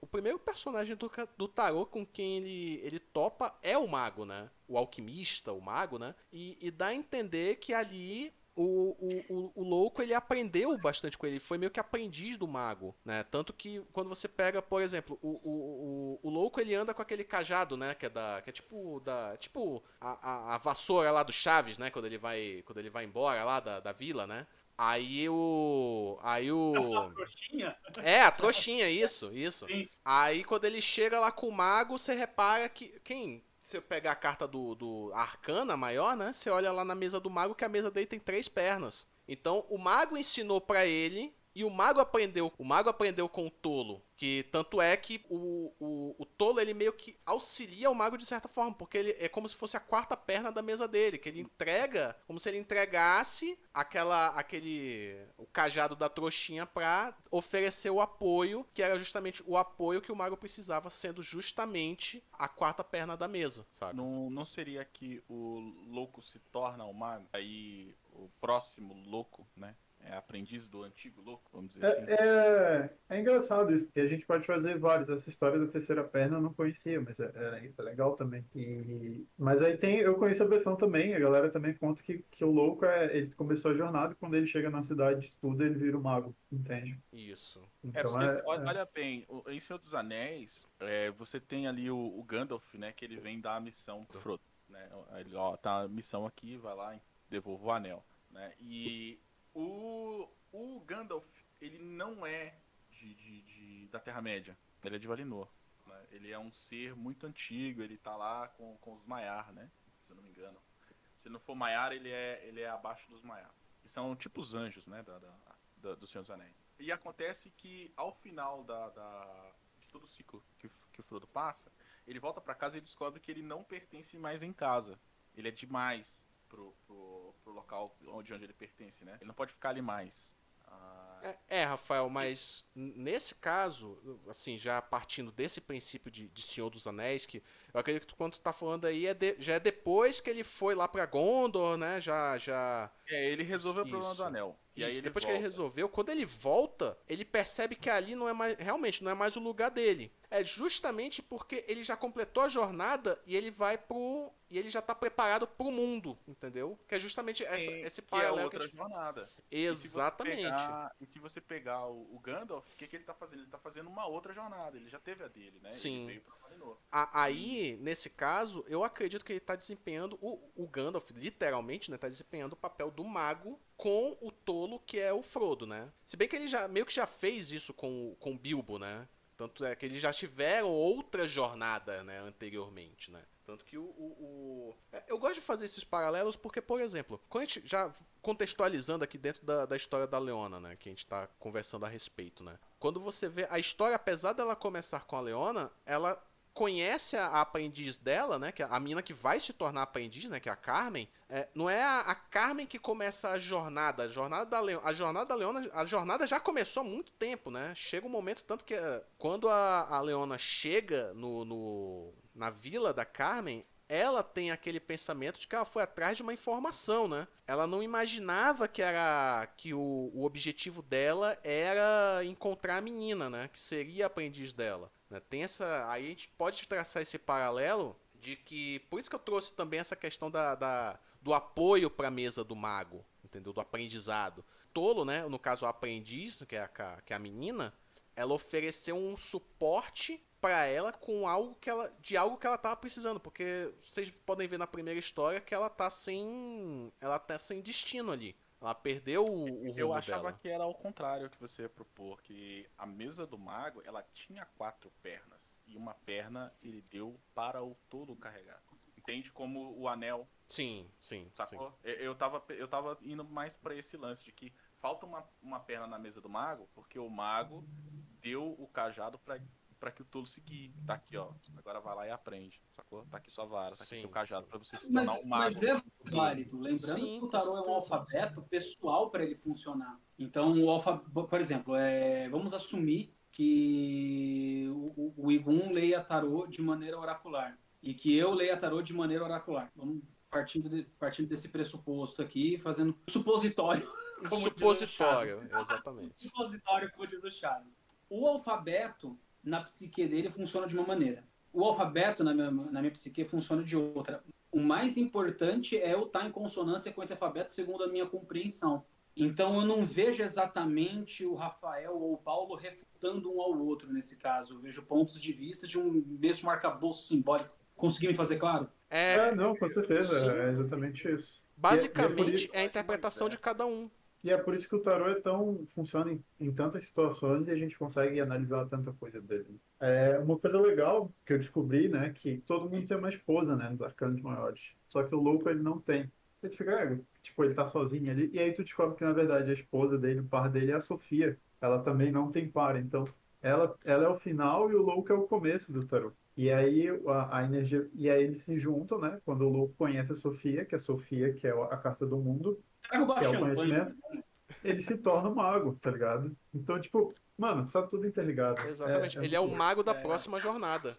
o primeiro personagem do, do tarô com quem ele, ele topa é o mago, né? O alquimista, o mago, né? E, e dá a entender que ali o, o, o, o louco ele aprendeu bastante com ele, foi meio que aprendiz do mago, né? Tanto que quando você pega, por exemplo, o, o, o, o louco ele anda com aquele cajado, né? Que é da. Que é tipo da. Tipo a, a, a vassoura lá do Chaves, né? Quando ele vai. Quando ele vai embora lá da, da vila, né? Aí o. Aí o. Trouxinha? É, a trouxinha, isso, isso. Sim. Aí quando ele chega lá com o mago, você repara que. Quem. Se eu pegar a carta do, do Arcana maior, né? Você olha lá na mesa do mago que a mesa dele tem três pernas. Então o mago ensinou pra ele. E o mago aprendeu, o mago aprendeu com o tolo, que tanto é que o, o, o tolo ele meio que auxilia o mago de certa forma, porque ele é como se fosse a quarta perna da mesa dele, que ele entrega, como se ele entregasse aquela aquele o cajado da trouxinha pra oferecer o apoio, que era justamente o apoio que o mago precisava, sendo justamente a quarta perna da mesa, sabe? Não, não seria que o louco se torna o mago? Aí o próximo louco, né? É aprendiz do antigo louco, vamos dizer assim. É, é, é engraçado isso, porque a gente pode fazer vários. Essa história da terceira perna eu não conhecia, mas é, é- é legal também. E, mas aí tem, eu conheço a versão também, a galera também conta que, que o louco é, ele começou a jornada e quando ele chega na cidade, estuda, ele vira o mago, entende? Isso. É, Então é, olha, é- olha bem, o- em Senhor dos Anéis, é, você tem ali o, o Gandalf, né? Que ele vem dar a missão pro Frodo, né? Ele, ó, tá a missão aqui, vai lá e devolva o anel, né? E o, o Gandalf, ele não é de, de- de- da Terra-média, ele é de Valinor. né? Ele é um ser muito antigo, ele tá lá com, com os Maiar, né? Se eu não me engano. Se não for Maiar, ele é, ele é abaixo dos Maiar. Que são tipo os anjos, né? Da, da- da- do Senhor dos Anéis. E acontece que ao final da, da- de todo o ciclo que, o- que o Frodo passa, ele volta pra casa e descobre que ele não pertence mais em casa. Ele é demais pro, pro, pro local onde, onde ele pertence, né? Ele não pode ficar ali mais. Ah, É, é, Rafael, mas nesse caso, assim, já partindo desse princípio de, de Senhor dos Anéis, que eu acredito que quando tu tá falando aí é de- já é depois que ele foi lá pra Gondor, né? Já, já. É, ele resolveu o problema Isso. do anel. E aí Isso, ele depois que ele volta. resolveu, quando ele volta, ele percebe que ali não é mais. Realmente, não é mais o lugar dele. É justamente porque ele já completou a jornada e ele vai pro. E ele já tá preparado pro mundo, entendeu? Que é justamente essa, Tem- esse que é paralelo. que outra a gente- jornada. E se você Exatamente. pegar- E se você pegar o, o Gandalf, o que, que ele tá fazendo? Ele tá fazendo uma outra jornada. Ele já teve a dele, né? Sim. Ele veio pra A- Aí, nesse caso, eu acredito que ele tá desempenhando. O, o Gandalf, literalmente, né? Tá desempenhando o papel do mago com o tolo que é o Frodo, né? Se bem que ele já meio que já fez isso com, o- com Bilbo, né? Tanto é que eles já tiveram outra jornada, né, anteriormente, né? Tanto que o, o- o- é, Eu gosto de fazer esses paralelos porque, por exemplo, quando a gente já contextualizando aqui dentro da, da história da Leona, né? Que a gente tá conversando a respeito, né? Quando você vê a história, apesar dela começar com a Leona, ela conhece a, aprendiz dela, né? Que é a menina que vai se tornar aprendiz, né? Que é a Carmen. É, não é a, a Carmen que começa a jornada. A jornada da Leona, a jornada da Leona, a jornada já começou há muito tempo, né? Chega um momento tanto que é, quando a, a Leona chega no, no na vila da Carmen, ela tem aquele pensamento de que ela foi atrás de uma informação, né? Ela não imaginava que era que o, o objetivo dela era encontrar a menina, né? Que seria a aprendiz dela. Né? Tem essa, aí a gente pode traçar esse paralelo de que por isso que eu trouxe também essa questão da, da- do apoio para a mesa do mago, entendeu? Do aprendizado. Tolo, né? No caso o aprendiz, que é a, que é a menina, ela ofereceu um suporte para ela com algo que ela de algo que ela tava precisando, porque vocês podem ver na primeira história que ela tá sem ela tá sem destino ali. Ela perdeu o, o Eu achava dela. que era ao contrário que você ia propor, que a mesa do mago, ela tinha quatro pernas. E uma perna ele deu para o todo carregar. Entende como o anel, Sim, sim, sim. sacou? Eu, eu, tava, eu tava indo mais pra esse lance de que falta uma, uma perna na mesa do mago, porque o mago deu o cajado pra, pra que o tolo seguir. Tá aqui, ó. Agora vai lá e aprende, sacou? Tá aqui sua vara, tá aqui Sim, seu cajado pra você se tornar Mas, um mago. mas é válido. Lembrando Sim, que o tarô é um alfabeto pessoal para ele funcionar. Então, o alfa, por exemplo, é, vamos assumir que o, o Igum leia tarô de maneira oracular e que eu leia tarô de maneira oracular. Vamos partindo, de- partindo desse pressuposto aqui, fazendo supositório. Como supositório, exatamente. supositório, como diz o Chaves. O alfabeto, na psique dele, funciona de uma maneira. O alfabeto, na minha, na minha psique, funciona de outra. O mais importante é eu estar em consonância com esse alfabeto, segundo a minha compreensão. Então, eu não vejo exatamente o Rafael ou o Paulo refutando um ao outro nesse caso. Eu vejo pontos de vista de um mesmo arcabouço simbólico. Consegui me fazer claro? É, É, não, com certeza, sim. é exatamente isso. basicamente isso- é a interpretação de cada um. E é por isso que o tarô é tão funciona em, em tantas situações e a gente consegue analisar tanta coisa dele. É uma coisa legal que eu descobri, né, que todo mundo tem uma esposa, né, nos arcanos maiores. Só que o louco ele não tem. Tu fica, é, tipo, ele tá sozinho ali. E aí tu descobre que na verdade a esposa dele, o par dele é a Sofia. Ela também não tem par, então ela, ela é o final e o louco é o começo do tarô. E aí a, a energia e aí eles se juntam, né? Quando o louco conhece a Sofia, que é a Sofia, que é a carta do mundo, Traga o que é o conhecimento, ele se torna um mago, tá ligado? Então, tipo, mano, tá tudo interligado. Exatamente. É- é Ele é o mago da É. próxima jornada.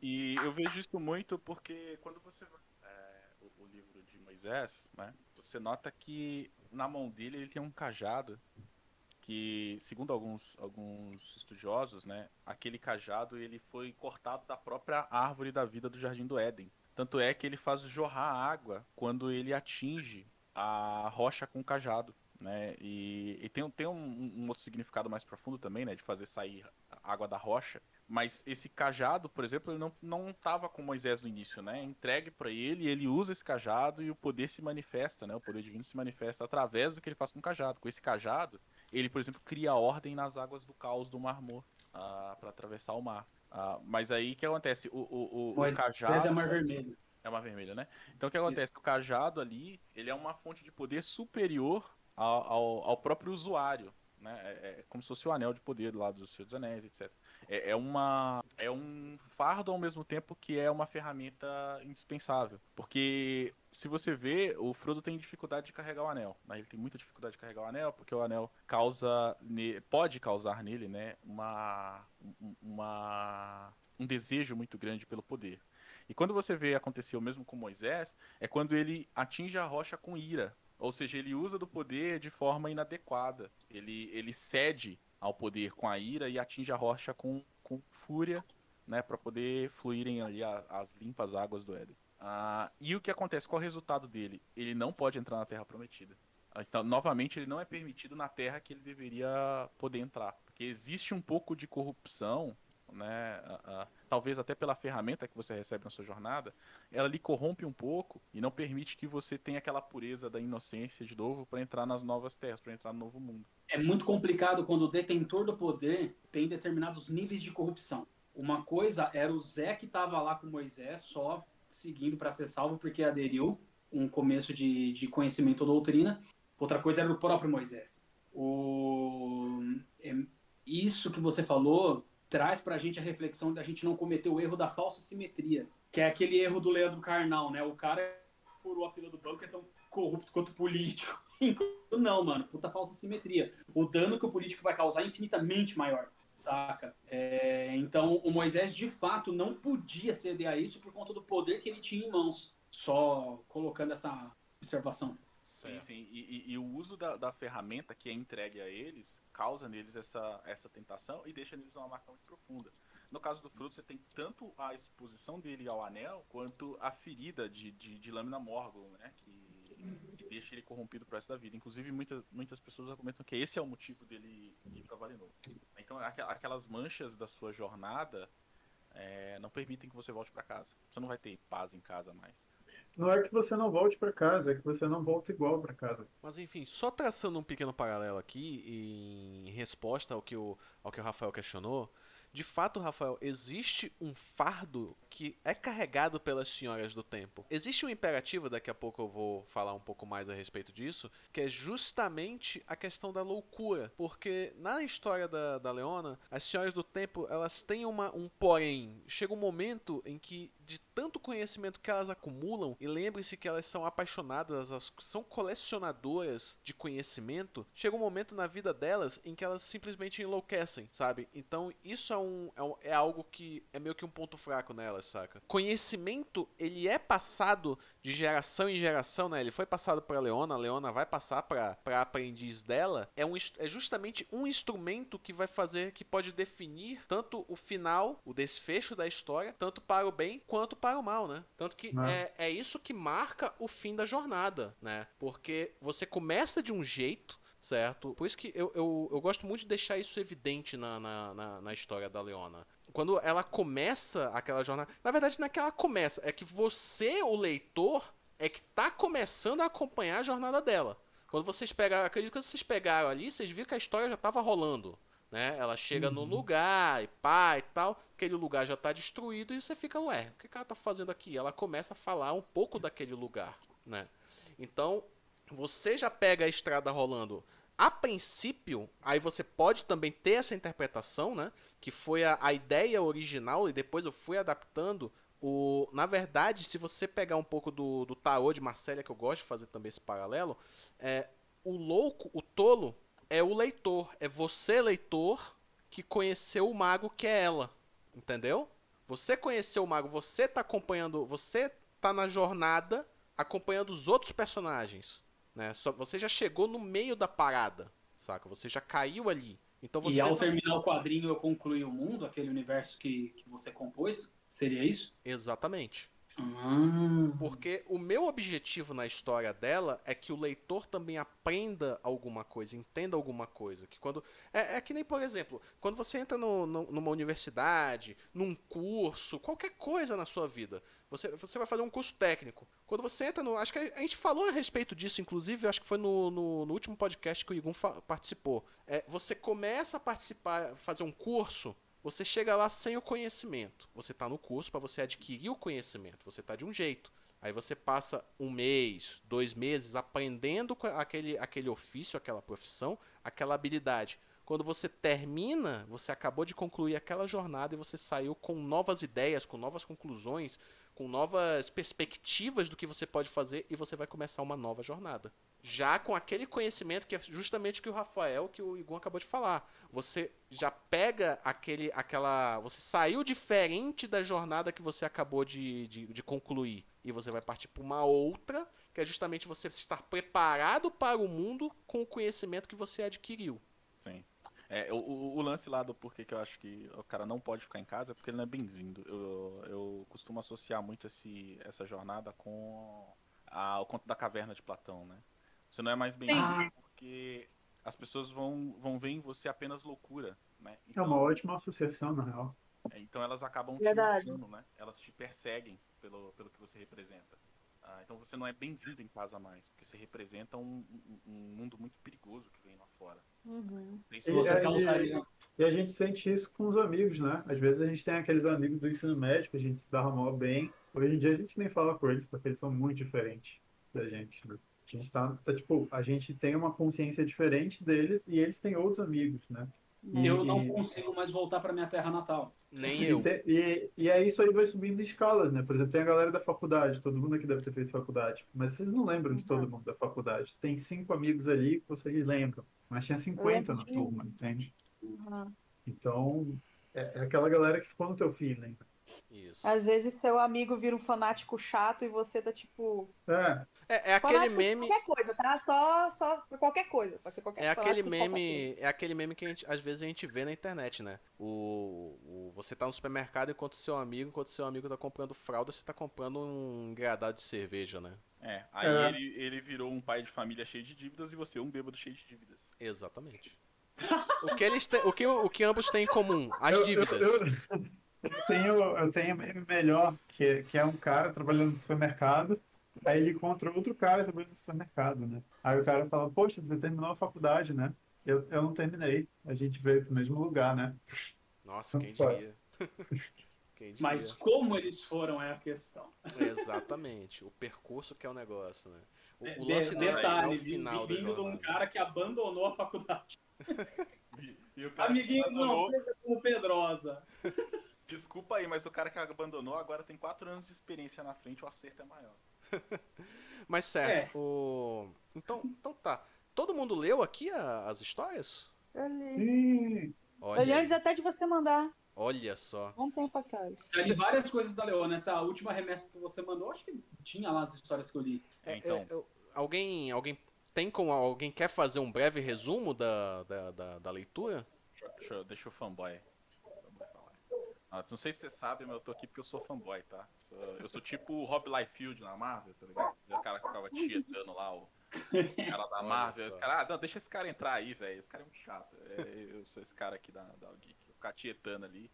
E, e eu vejo isso muito porque quando você vai é, o, o livro de Moisés, né? Você nota que na mão dele ele tem um cajado que, segundo alguns, alguns estudiosos, né? Aquele cajado ele foi cortado da própria árvore da vida do Jardim do Éden. Tanto é que ele faz jorrar água quando ele atinge a rocha com o cajado. Né? E, e tem, tem um, um outro significado mais profundo também, né? De fazer sair água da rocha. Mas esse cajado, por exemplo, ele não, não tava com Moisés no início, né? É Entregue para ele, ele usa esse cajado e o poder se manifesta, né? O poder divino se manifesta através do que ele faz com o cajado. Com esse cajado, ele, por exemplo, cria ordem nas águas do caos do Mar Morto para atravessar o mar. Ah, mas aí o que acontece? O, o, o, o Moisés cajado é mar vermelho. É uma vermelha, né? Então o que acontece? O cajado ali, ele é uma fonte de poder superior ao, ao, ao próprio usuário. Né? É, é como se fosse o anel de poder lá do Senhor dos Anéis, etc. É, é, uma, é um fardo ao mesmo tempo que é uma ferramenta indispensável. Porque se você vê, o Frodo tem dificuldade de carregar o anel. Né? Ele tem muita dificuldade de carregar o anel, porque o anel causa. pode causar nele né? uma, um- uma, um desejo muito grande pelo poder. E quando você vê acontecer o mesmo com Moisés, é quando ele atinge a rocha com ira. Ou seja, ele usa do poder de forma inadequada. Ele, ele cede ao poder com a ira e atinge a rocha com, com fúria, né, para poder fluírem ali a, as limpas águas do Éden. Ah, e o que acontece? Qual é o resultado dele? Ele não pode entrar na Terra Prometida. Então, novamente, ele não é permitido na Terra que ele deveria poder entrar. Porque existe um pouco de corrupção, né? talvez até pela ferramenta que você recebe na sua jornada, ela lhe corrompe um pouco e não permite que você tenha aquela pureza da inocência de novo para entrar nas novas terras, para entrar no novo mundo. É muito complicado quando o detentor do poder tem determinados níveis de corrupção. Uma coisa era o Zé que estava lá com Moisés, só seguindo para ser salvo porque aderiu um começo de, de conhecimento ou doutrina. Outra coisa era o próprio Moisés. O... É, isso que você falou traz para a gente a reflexão da gente não cometer o erro da falsa simetria, que é aquele erro do Leandro Carnal, né? O cara furou a fila do banco é tão corrupto quanto político. não, mano, puta falsa simetria. O dano que o político vai causar é infinitamente maior, saca? É, então, o Moisés, de fato, não podia ceder a isso por conta do poder que ele tinha em mãos. Só colocando essa observação. Sim, sim. E, e, e, o uso da, da, ferramenta que é entregue a eles causa neles essa, essa tentação e deixa neles uma marca muito profunda. No caso do fruto, você tem tanto a exposição dele ao anel, quanto a ferida de, de, de lâmina Morgul, né? Que, que deixa ele corrompido pro resto da vida. Inclusive, muita, muitas pessoas argumentam que esse é o motivo dele ir pra Valinor. Então, aquelas manchas da sua jornada é, não permitem que você volte para casa. Você não vai ter paz em casa mais não é que você não volte para casa, é que você não volta igual para casa. Mas enfim, só traçando um pequeno paralelo aqui, em resposta ao que o, ao que o Rafael questionou, de fato, Rafael, existe um fardo que é carregado pelas senhoras do tempo. Existe um imperativo, daqui a pouco eu vou falar um pouco mais a respeito disso, que é justamente a questão da loucura. Porque na história da, da Leona, as senhoras do tempo elas têm uma, um porém. Chega um momento em que, de tanto conhecimento que elas acumulam, e lembre-se que elas são apaixonadas, elas são colecionadoras de conhecimento, chega um momento na vida delas em que elas simplesmente enlouquecem, sabe? Então isso é, um, é, um, é algo que é meio que um ponto fraco nelas saca? Conhecimento, ele é passado de geração em geração, né? Ele foi passado para Leona, a Leona vai passar para aprendiz dela. É, um, é justamente um instrumento que vai fazer, que pode definir tanto o final, o desfecho da história, tanto para o bem quanto para o mal, né? Tanto que é, é isso que marca o fim da jornada, né? Porque você começa de um jeito, certo? Por isso que eu, eu, eu gosto muito de deixar isso evidente na, na, na, na história da Leona quando ela começa aquela jornada. Na verdade, não é que ela começa, é que você, o leitor, é que tá começando a acompanhar a jornada dela. Quando vocês pegaram, acredito que vocês pegaram ali, vocês viram que a história já tava rolando. Né? Ela chega uhum. no lugar e pá e tal, aquele lugar já tá destruído e você fica, ué, o que, que ela tá fazendo aqui? Ela começa a falar um pouco daquele lugar, né? Então, você já pega a estrada rolando a princípio, aí você pode também ter essa interpretação, né? Que foi a, a ideia original e depois eu fui adaptando. O, na verdade, se você pegar um pouco do, do tarô de Marcélia, que eu gosto de fazer também esse paralelo, é, o louco, o tolo, é o leitor. É você, leitor, que conheceu o mago que é ela. Entendeu? Você conheceu o mago, você tá acompanhando, você tá na jornada acompanhando os outros personagens. Né? Só, você já chegou no meio da parada, saca? Você já caiu ali. Então você e ao terminar o quadrinho eu concluí o mundo, aquele universo que, que você compôs? Seria isso? Exatamente. Ah. Porque o meu objetivo na história dela é que o leitor também aprenda alguma coisa, entenda alguma coisa. Que quando é, é que nem, por exemplo, quando você entra no, no, numa universidade, num curso, qualquer coisa na sua vida, você, você vai fazer um curso técnico. Quando você entra no. Acho que a gente falou a respeito disso, inclusive, acho que foi no, no, no último podcast que o Igun participou. É, você começa a participar, fazer um curso, você chega lá sem o conhecimento. Você está no curso para você adquirir o conhecimento. Você está de um jeito. Aí você passa um mês, dois meses aprendendo aquele, aquele ofício, aquela profissão, aquela habilidade. Quando você termina, você acabou de concluir aquela jornada e você saiu com novas ideias, com novas conclusões, com novas perspectivas do que você pode fazer e você vai começar uma nova jornada. Já com aquele conhecimento que é justamente que o Rafael, que o Igon acabou de falar. Você já pega aquele, aquela. Você saiu diferente da jornada que você acabou de, de, de concluir. E você vai partir para uma outra que é justamente você estar preparado para o mundo com o conhecimento que você adquiriu. Sim. É, o, o, lance lá do porquê que eu acho que o cara não pode ficar em casa é porque ele não é bem-vindo. Eu, eu costumo associar muito esse, essa jornada com a- o conto da caverna de Platão, né? Você não é mais bem-vindo porque as pessoas vão, vão ver em você apenas loucura, né? É uma ótima associação, na real. É, Então elas acabam Verdade. te julgando, né? Elas te perseguem pelo, pelo que você representa. Ah, então você não é bem-vindo em casa mais, porque você representa um, um- um mundo muito perigoso que vem lá fora. Uhum. Sei Se E você causaria. E a gente sente isso com os amigos, né? Às vezes a gente tem aqueles amigos do ensino médio que a gente se dá mal bem. Hoje em dia a gente nem fala com eles porque eles são muito diferentes da gente, né? A gente tá, tá, tipo, a gente tem uma consciência diferente deles e eles têm outros amigos, né? E- Eu não consigo mais voltar para minha terra natal. Nem E, eu. te- e, e aí isso aí vai subindo de escalas, né? Por exemplo, tem a galera da faculdade, todo mundo aqui deve ter feito faculdade, mas vocês não lembram de todo mundo da faculdade. Tem cinco amigos ali que vocês lembram, mas tinha 50 na turma, entende? Uhum. Então, é, é aquela galera que ficou no teu feeling. Isso. Às vezes seu amigo vira um fanático chato e você tá tipo. É, É, é aquele de meme. qualquer coisa, tá? Só, só qualquer coisa. Pode ser qualquer É aquele coisa. meme, é aquele meme que a gente, às vezes a gente vê na internet, né? O, o- você tá no supermercado enquanto seu amigo, enquanto seu amigo tá comprando fralda, você tá comprando um engradado de cerveja, né? É, aí É. Ele, ele virou um pai de família cheio de dívidas e você um bêbado cheio de dívidas. Exatamente. o que eles têm, o que o que ambos têm em comum? As eu, eu, dívidas. eu, eu tenho, eu tenho meme melhor, que, que é um cara trabalhando no supermercado, aí ele encontra outro cara trabalhando no supermercado, né? Aí o cara fala, poxa, você terminou a faculdade, né? Eu, eu não terminei, a gente veio pro mesmo lugar, né? Nossa, quem diria? quem diria? Mas como eles foram é a questão. Exatamente. O percurso que é o negócio, né? O, o De- lance não é- detalhe, é o final da vindo de um jornada. cara que abandonou a faculdade. E, e o cara que Amiguinhos, não seja como Pedrosa. desculpa aí, mas o cara que abandonou agora tem 4 anos de experiência na frente, o acerto é maior. Mas certo, o... Então, então tá. Todo mundo leu aqui a- as histórias? Eu li. Sim, Olha, Eu li antes até de você mandar. olha só. Um tempo atrás. Já li várias coisas da Leona. Essa última remessa que você mandou, acho que tinha lá as histórias que eu li. É, Então. é, eu- alguém, alguém tem como alguém quer fazer um breve resumo da, da, da, da leitura? Deixa, deixa, eu- deixa o fanboy. Ah, não sei se você sabe, mas eu tô aqui porque eu sou fanboy, tá? Eu sou tipo o Rob Liefeld na Marvel, tá ligado? O cara que ficava tietando lá, o cara da Marvel. Os caras, ah, não, deixa esse cara entrar aí, velho. Esse cara é muito chato. É, eu sou esse cara aqui da, da Geek. Vou ficar tietando ali.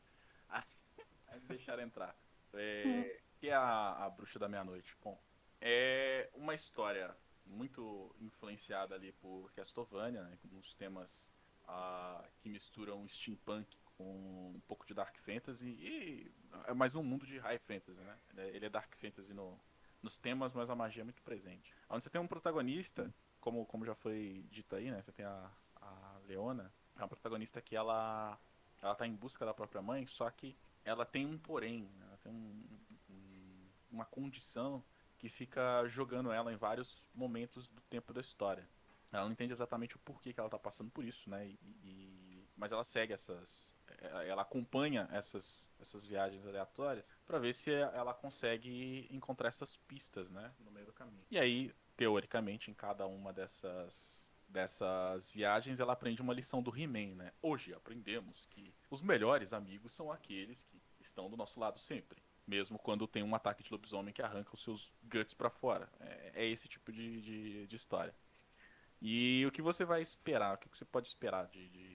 Ah, Aí me deixaram entrar. É, que é a, a Bruxa da Meia-Noite? Bom, é uma história muito influenciada ali por Castlevania, né, com uns temas ah, que misturam steampunk com um pouco de dark fantasy e é mais um mundo de high fantasy, né? Ele é- Ele é dark fantasy no, nos temas, mas a magia é muito presente. Onde você tem um protagonista, como, como já foi dito aí, né? Você tem a, a Leona, é uma protagonista que ela ela tá em busca da própria mãe, só que ela tem um porém, né, ela tem um- um- uma condição que fica jogando ela em vários momentos do tempo da história. Ela não entende exatamente o porquê que ela tá passando por isso, né? E, e- mas ela segue essas. Ela- Ela acompanha essas, essas viagens aleatórias para ver se ela consegue encontrar essas pistas, né? No meio do caminho. E aí, teoricamente, em cada uma dessas dessas viagens, ela aprende uma lição do He-Man, né? Hoje aprendemos que os melhores amigos são aqueles que estão do nosso lado sempre. Mesmo quando tem um ataque de lobisomem que arranca os seus guts pra fora. É, é esse tipo de, de, de história. E o que você vai esperar? O que você pode esperar de, de,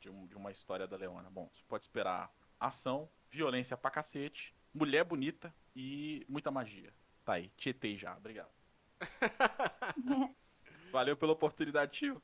de, um- de uma história da Leona? Bom, você pode esperar ação, violência pra cacete, mulher bonita e muita magia. Tá aí, tietei já, obrigado. Valeu pela oportunidade, tio.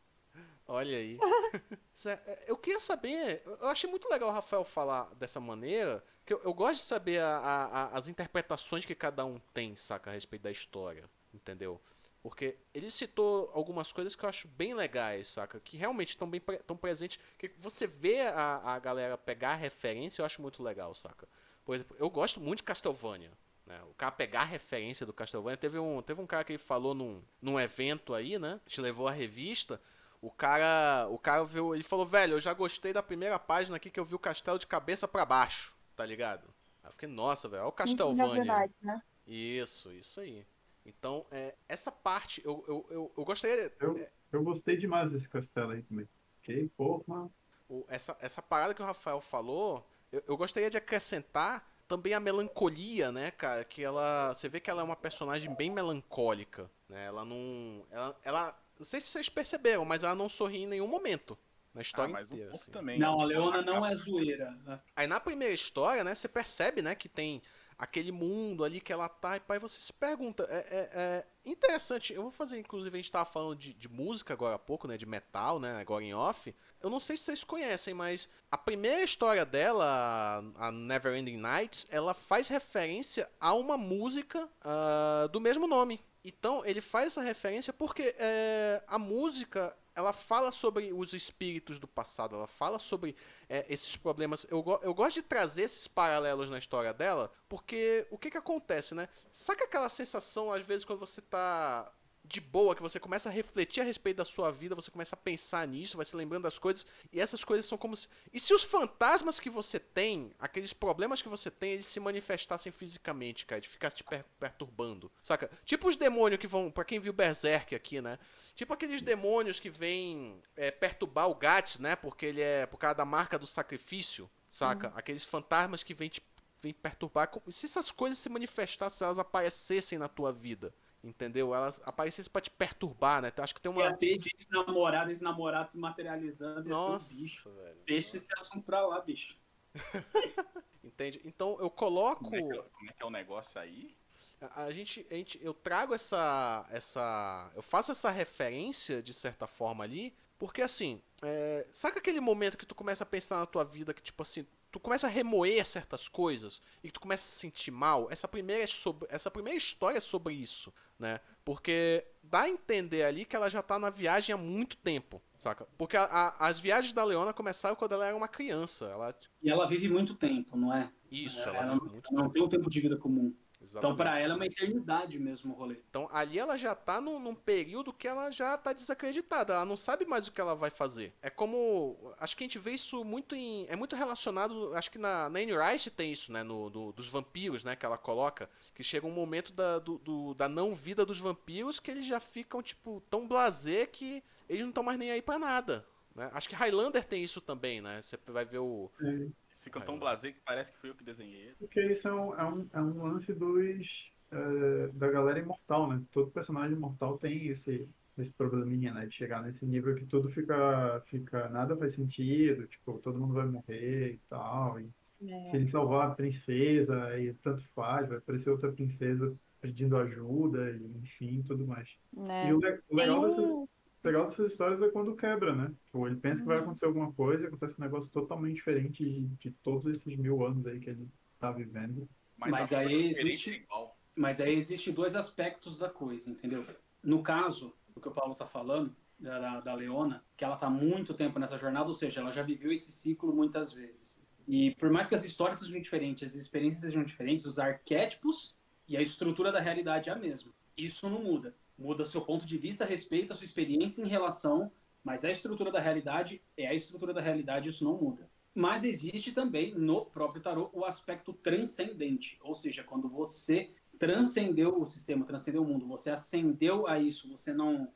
Olha aí. É, Eu queria saber, eu achei muito legal o Rafael falar dessa maneira, que eu, eu gosto de saber a- a- a- as interpretações que cada um tem, saca, a respeito da história, entendeu? Porque ele citou algumas coisas que eu acho bem legais, saca? Que realmente estão bem tão presentes. Que você vê a, a galera pegar a referência, eu acho muito legal, saca? Por exemplo, eu gosto muito de Castlevania. Né? O cara pegar a referência do Castlevania. Teve um, teve um cara que falou num, num evento aí, né? Gente levou a revista. O cara, o cara viu, ele falou, velho, eu já gostei da primeira página aqui que eu vi o castelo de cabeça pra baixo, tá ligado? Aí eu fiquei, nossa, velho, olha o Castlevania. verdade, né? Isso, isso aí. Então, é, essa parte, eu, eu, eu, eu gostaria. Eu, eu gostei demais desse castelo aí também. Ok, pô, mano. o- essa, essa parada que o Rafael falou, eu, eu gostaria de acrescentar também a melancolia, né, cara? Que ela. Você vê que ela é uma personagem bem melancólica, né? Ela não. Ela. ela não sei se vocês perceberam, mas ela não sorri em nenhum momento. Na Ah, história mas um inteira. pouco assim. também. Não, né? a Leona não é zoeira. né? Aí na primeira história, né, você percebe, né, que tem aquele mundo ali que ela tá, e pai, você se pergunta. É, é- é interessante, eu vou fazer, inclusive, a gente tava falando de, de música agora há pouco, né, de metal, né, agora em off. Eu não sei se vocês conhecem, mas a primeira história dela, a Neverending Nights, ela faz referência a uma música ah, do mesmo nome. Então, ele faz essa referência porque é, a música, ela fala sobre os espíritos do passado, ela fala sobre é, esses problemas. Eu, eu gosto de trazer esses paralelos na história dela, porque o que que acontece, né? Saca aquela sensação, às vezes, quando você tá de boa, que você começa a refletir a respeito da sua vida, você começa a pensar nisso, vai se lembrando das coisas, e essas coisas são como se... E se os fantasmas que você tem, aqueles problemas que você tem, eles se manifestassem fisicamente, cara, de ficar te per- perturbando, saca? Tipo os demônios que vão, pra quem viu Berserk aqui, né? Tipo aqueles demônios que vêm é, perturbar o Gats, né? Porque ele é por causa da marca do sacrifício, saca? Aqueles fantasmas que vêm te vêm perturbar. Se essas coisas se manifestassem, se elas aparecessem na tua vida, entendeu? Elas aparecessem pra te perturbar, né? Então, acho que tem uma. Ia ter de ex-namorado, ex-namorado se materializando, ia Nossa, um bicho. velho. Deixa esse assunto pra lá, bicho. Entende? Então eu coloco. Como é, que, é- como é que é o negócio aí? A, a gente, a gente, eu trago essa, essa, eu faço essa referência de certa forma ali, porque assim, é, sabe aquele momento que tu começa a pensar na tua vida que tipo assim, tu começa a remoer certas coisas e que tu começa a se sentir mal? Essa primeira é sobre, essa primeira história é sobre isso, né? Porque dá a entender ali que ela já tá na viagem há muito tempo, saca? Porque a- a- as viagens da Leona começaram quando ela era uma criança, ela E ela vive muito tempo, não é? isso, ela, ela, não, vive muito não tempo. tem um tempo de vida comum. Então, Exatamente. pra ela é uma eternidade mesmo o rolê. Então ali ela já tá num, num período que ela já tá desacreditada, ela não sabe mais o que ela vai fazer. É como. Acho que a gente vê isso muito em. É muito relacionado. Acho que na, na Anne Rice tem isso, né? No, do- dos vampiros, né? Que ela coloca. Que chega um momento da, do, do- da não vida dos vampiros que eles já ficam, tipo, tão blasé que eles não estão mais nem aí pra nada. Né? Acho que Highlander tem isso também, né? Você vai ver o. É, Eles ficam tão blasé que parece que fui eu que desenhei. Porque isso é um, é um, é um lance dos, é, da galera imortal, né? Todo personagem imortal tem esse, esse probleminha, né? De chegar nesse nível que tudo fica, fica... Nada faz sentido, tipo, todo mundo vai morrer e tal. E se ele salvar a princesa, e tanto faz, vai aparecer outra princesa pedindo ajuda, e enfim, tudo mais. né? E o, le- o legal dessa, um... o legal dessas histórias é quando quebra, né? Tipo, ele pensa que vai Uhum. acontecer alguma coisa e acontece um negócio totalmente diferente de, de todos esses mil anos aí que ele tá vivendo. Mas, Mas aí existe- é. Mas aí existem dois aspectos da coisa, entendeu? No caso, o que o Paulo tá falando, da, da- Leona, que ela tá há muito tempo nessa jornada, ou seja, ela já viveu esse ciclo muitas vezes. E por mais que as histórias sejam diferentes, as experiências sejam diferentes, os arquétipos e a estrutura da realidade é a mesma. Isso não muda. Muda seu ponto de vista a respeito à sua experiência em relação, mas a estrutura da realidade é a estrutura da realidade, isso não muda. Mas existe também no próprio tarô o aspecto transcendente, ou seja, quando você transcendeu o sistema, transcendeu o mundo, você ascendeu a isso, você não,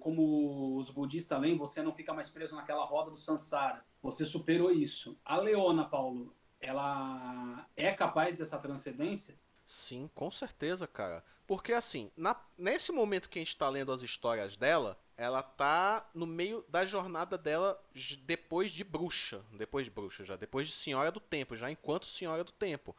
como os budistas leem, você não fica mais preso naquela roda do samsara, você superou isso. A Leona, Paulo, ela é capaz dessa transcendência? Sim, com certeza, cara. Porque assim, na- nesse momento que a gente tá lendo as histórias dela, ela tá no meio da jornada dela depois de bruxa. Depois de bruxa já, depois de Senhora do Tempo, já enquanto Senhora do Tempo.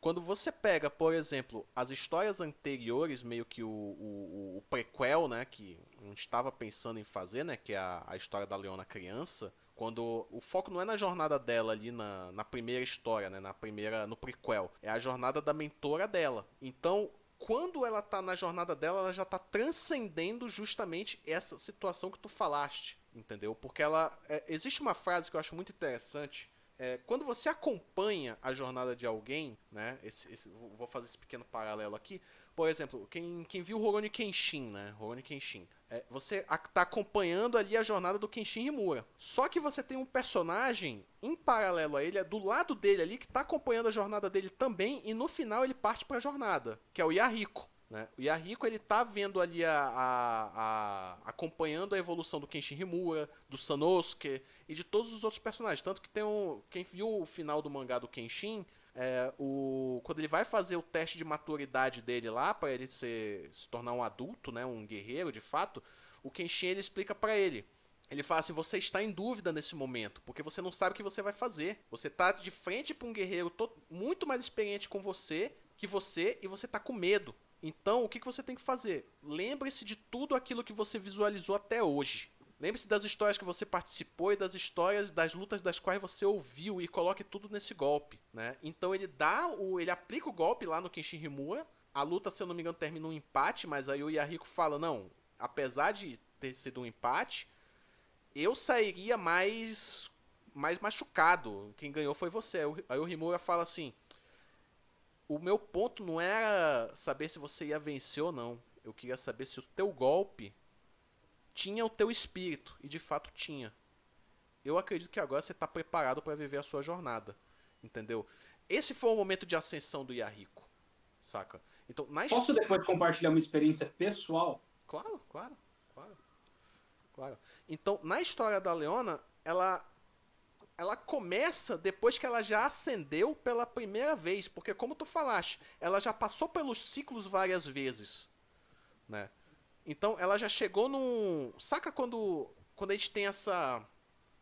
Quando você pega, por exemplo, as histórias anteriores, meio que o, o, o prequel, né, que a gente estava pensando em fazer, né, que é a, a história da Leona criança, quando o foco não é na jornada dela ali na, na primeira história, né, na primeira, no prequel, é a jornada da mentora dela. Então, quando ela tá na jornada dela, ela já tá transcendendo justamente essa situação que tu falaste, entendeu? Porque ela é, existe uma frase que eu acho muito interessante é, quando você acompanha a jornada de alguém, né? Esse, esse- vou fazer esse pequeno paralelo aqui. Por exemplo, quem, quem viu Rurouni Kenshin, né? Rurouni Kenshin. É, você a- tá acompanhando ali a jornada do Kenshin Himura. Só que você tem um personagem em paralelo a ele, é do lado dele ali, que tá acompanhando a jornada dele também, e no final ele parte pra jornada, que é o Yahiko. Né? O Yahiko ele tá vendo ali a, a, a, acompanhando a evolução do Kenshin Himura, do Sanosuke e de todos os outros personagens. Tanto que tem um. Quem viu o final do mangá do Kenshin, é, o, quando ele vai fazer o teste de maturidade dele lá, para ele ser, se tornar um adulto, né, um guerreiro de fato, o Kenshin ele explica para ele. Ele fala assim: você está em dúvida nesse momento, porque você não sabe o que você vai fazer. Você está de frente para um guerreiro muito mais experiente com você que você e você está com medo. Então, o que, que você tem que fazer? Lembre-se de tudo aquilo que você visualizou até hoje. Lembre-se das histórias que você participou e das histórias das lutas das quais você ouviu e coloque tudo nesse golpe, né? Então ele dá o ele aplica o golpe lá no Kenshin Himura. A luta, se eu não me engano, termina um empate, mas aí o Yahiko fala: "Não, apesar de ter sido um empate, eu sairia mais mais machucado. Quem ganhou foi você". Aí o Himura fala assim: o meu ponto não era saber se você ia vencer ou não. Eu queria saber se o teu golpe tinha o teu espírito. E de fato tinha. Eu acredito que agora você está preparado para viver a sua jornada. Entendeu? Esse foi o momento de ascensão do Yahiko. Saca? Então, na Posso depois compartilhar uma experiência pessoal? Claro, claro, claro. Claro. Então, na história da Leona, ela ela começa depois que ela já acendeu pela primeira vez, porque como tu falaste, ela já passou pelos ciclos várias vezes, né? Então ela já chegou num, saca quando quando a gente tem essa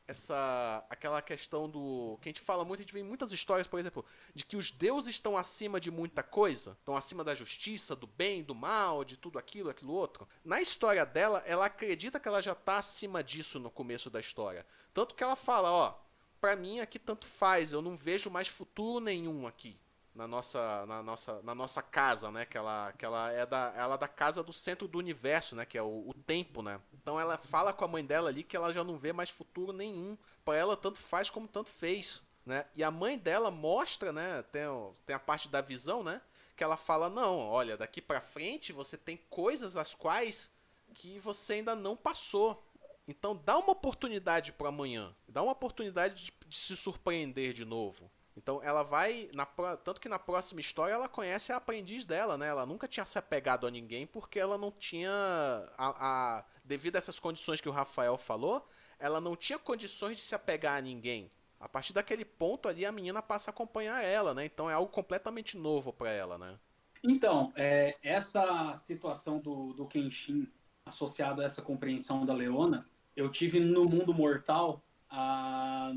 essa aquela questão do que a gente fala muito, a gente vê muitas histórias, por exemplo, de que os deuses estão acima de muita coisa, estão acima da justiça, do bem, do mal, de tudo aquilo, aquilo outro. Na história dela, ela acredita que ela já está acima disso no começo da história, tanto que ela fala, ó, para mim aqui tanto faz, eu não vejo mais futuro nenhum aqui na nossa, na nossa, na nossa casa, né? Que ela, que ela é da, ela é da casa do centro do universo, né? Que é o, o tempo, né? Então ela fala com a mãe dela ali que ela já não vê mais futuro nenhum. Para ela tanto faz como tanto fez, né? E a mãe dela mostra, né? Tem, tem a parte da visão, né? Que ela fala não, olha, daqui para frente você tem coisas as quais que você ainda não passou, então dá uma oportunidade para amanhã. Dá uma oportunidade de, de, se surpreender de novo. Então ela vai. Na, tanto que na próxima história ela conhece a aprendiz dela, né? Ela nunca tinha se apegado a ninguém porque ela não tinha. A, a, devido a essas condições que o Rafael falou, ela não tinha condições de se apegar a ninguém. A partir daquele ponto ali, a menina passa a acompanhar ela, né? Então é algo completamente novo para ela, né? Então, é, essa situação do, do Kenshin associado a essa compreensão da Leona eu tive no mundo mortal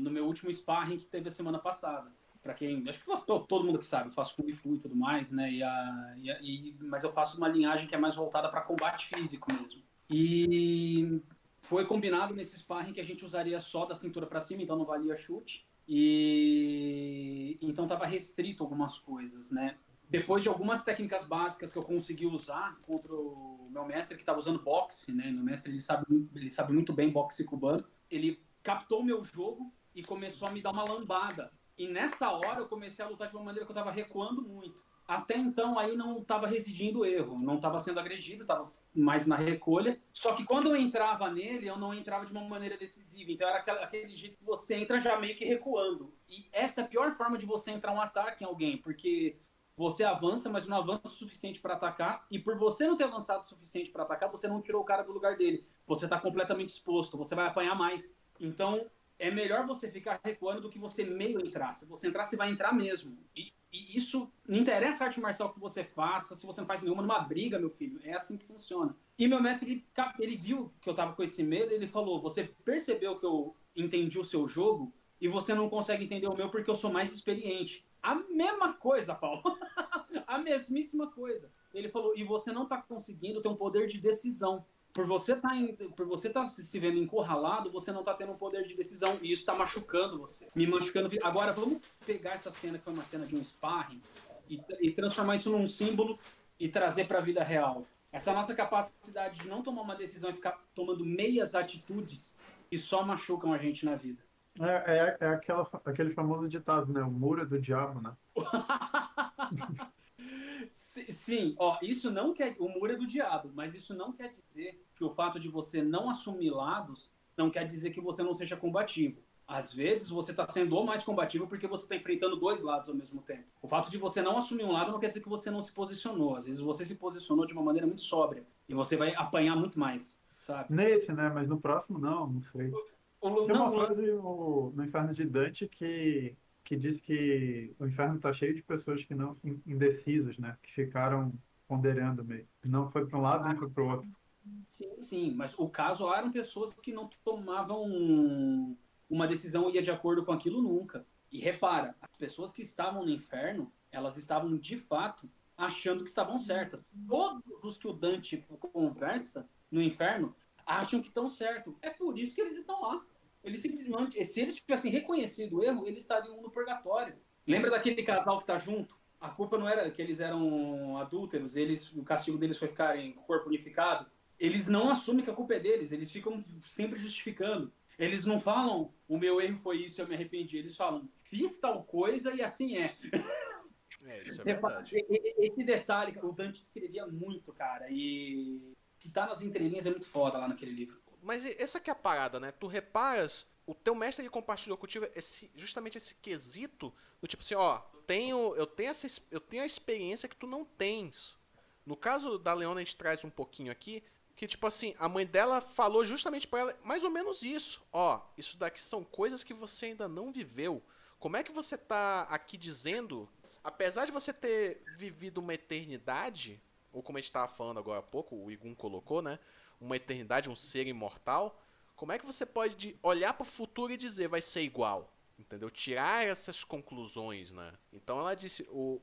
no meu último sparring que teve a semana passada. Para quem, acho que todo, todo mundo que sabe, eu faço kung fu e tudo mais, né? E a, e a, e, mas eu faço uma linhagem que é mais voltada para combate físico mesmo. E foi combinado nesse sparring que a gente usaria só da cintura para cima, então não valia chute. E então estava restrito algumas coisas, né? Depois de algumas técnicas básicas que eu consegui usar contra o meu mestre que estava usando boxe, né? Meu mestre ele sabe, ele sabe muito bem boxe cubano. Ele captou meu jogo e começou a me dar uma lambada. E nessa hora eu comecei a lutar de uma maneira que eu estava recuando muito. Até então aí não estava residindo erro, não estava sendo agredido, estava mais na recolha. Só que quando eu entrava nele, eu não entrava de uma maneira decisiva. Então era aquele jeito que você entra já meio que recuando. E essa é a pior forma de você entrar um ataque em alguém, porque você avança, mas não avança o suficiente para atacar. E por você não ter avançado o suficiente para atacar, você não tirou o cara do lugar dele. Você está completamente exposto, você vai apanhar mais. Então, é melhor você ficar recuando do que você meio entrar. Se você entrar, você vai entrar mesmo. E, e isso não interessa a arte marcial que você faça, se você não faz nenhuma numa briga, meu filho. É assim que funciona. E meu mestre, ele, ele viu que eu tava com esse medo, ele falou: Você percebeu que eu entendi o seu jogo e você não consegue entender o meu porque eu sou mais experiente. A mesma coisa, Paulo. a mesmíssima coisa. Ele falou, e você não está conseguindo ter um poder de decisão. Por você tá por você tá se vendo encurralado, você não está tendo um poder de decisão. E isso está machucando você. Me machucando. Agora, vamos pegar essa cena que foi uma cena de um sparring e, e transformar isso num símbolo e trazer para a vida real. Essa nossa capacidade de não tomar uma decisão e ficar tomando meias atitudes que só machucam a gente na vida. É, é, é aquela, aquele famoso ditado, né? O muro é do diabo, né? Sim, ó, isso não quer. O muro é do diabo, mas isso não quer dizer que o fato de você não assumir lados não quer dizer que você não seja combativo. Às vezes você tá sendo o mais combativo porque você tá enfrentando dois lados ao mesmo tempo. O fato de você não assumir um lado não quer dizer que você não se posicionou. Às vezes você se posicionou de uma maneira muito sóbria e você vai apanhar muito mais, sabe? Nesse, né? Mas no próximo, não, não sei. O, Tem uma não, frase no, no Inferno de Dante que, que diz que o inferno está cheio de pessoas que não indecisos, né? Que ficaram ponderando meio. Não foi para um lado, nem foi para o outro. Sim, sim, mas o caso lá eram pessoas que não tomavam uma decisão e ia de acordo com aquilo nunca. E repara, as pessoas que estavam no inferno, elas estavam de fato achando que estavam certas. Todos os que o Dante conversa no inferno acham que estão certo. É por isso que eles estão lá. Eles simplesmente, se eles tivessem reconhecido o erro, eles estariam no purgatório. Lembra daquele casal que tá junto? A culpa não era que eles eram adúlteros, eles, o castigo deles foi ficarem com o corpo unificado. Eles não assumem que a culpa é deles, eles ficam sempre justificando. Eles não falam, o meu erro foi isso, eu me arrependi. Eles falam, fiz tal coisa e assim é. É, isso é verdade. Esse detalhe, o Dante escrevia muito, cara, e o que tá nas entrelinhas é muito foda lá naquele livro. Mas essa que é a parada, né? Tu reparas, o teu mestre ele compartilhou contigo esse, justamente esse quesito do tipo assim, ó, tenho, eu tenho essa, eu tenho a experiência que tu não tens. No caso da Leona a gente traz um pouquinho aqui, que tipo assim, a mãe dela falou justamente pra ela mais ou menos isso. Ó, isso daqui são coisas que você ainda não viveu. Como é que você tá aqui dizendo, apesar de você ter vivido uma eternidade, ou como a gente tava falando agora há pouco, o Igun colocou, né? Uma eternidade, um ser imortal, como é que você pode olhar para o futuro e dizer vai ser igual? Entendeu? Tirar essas conclusões, né? Então ela disse, o...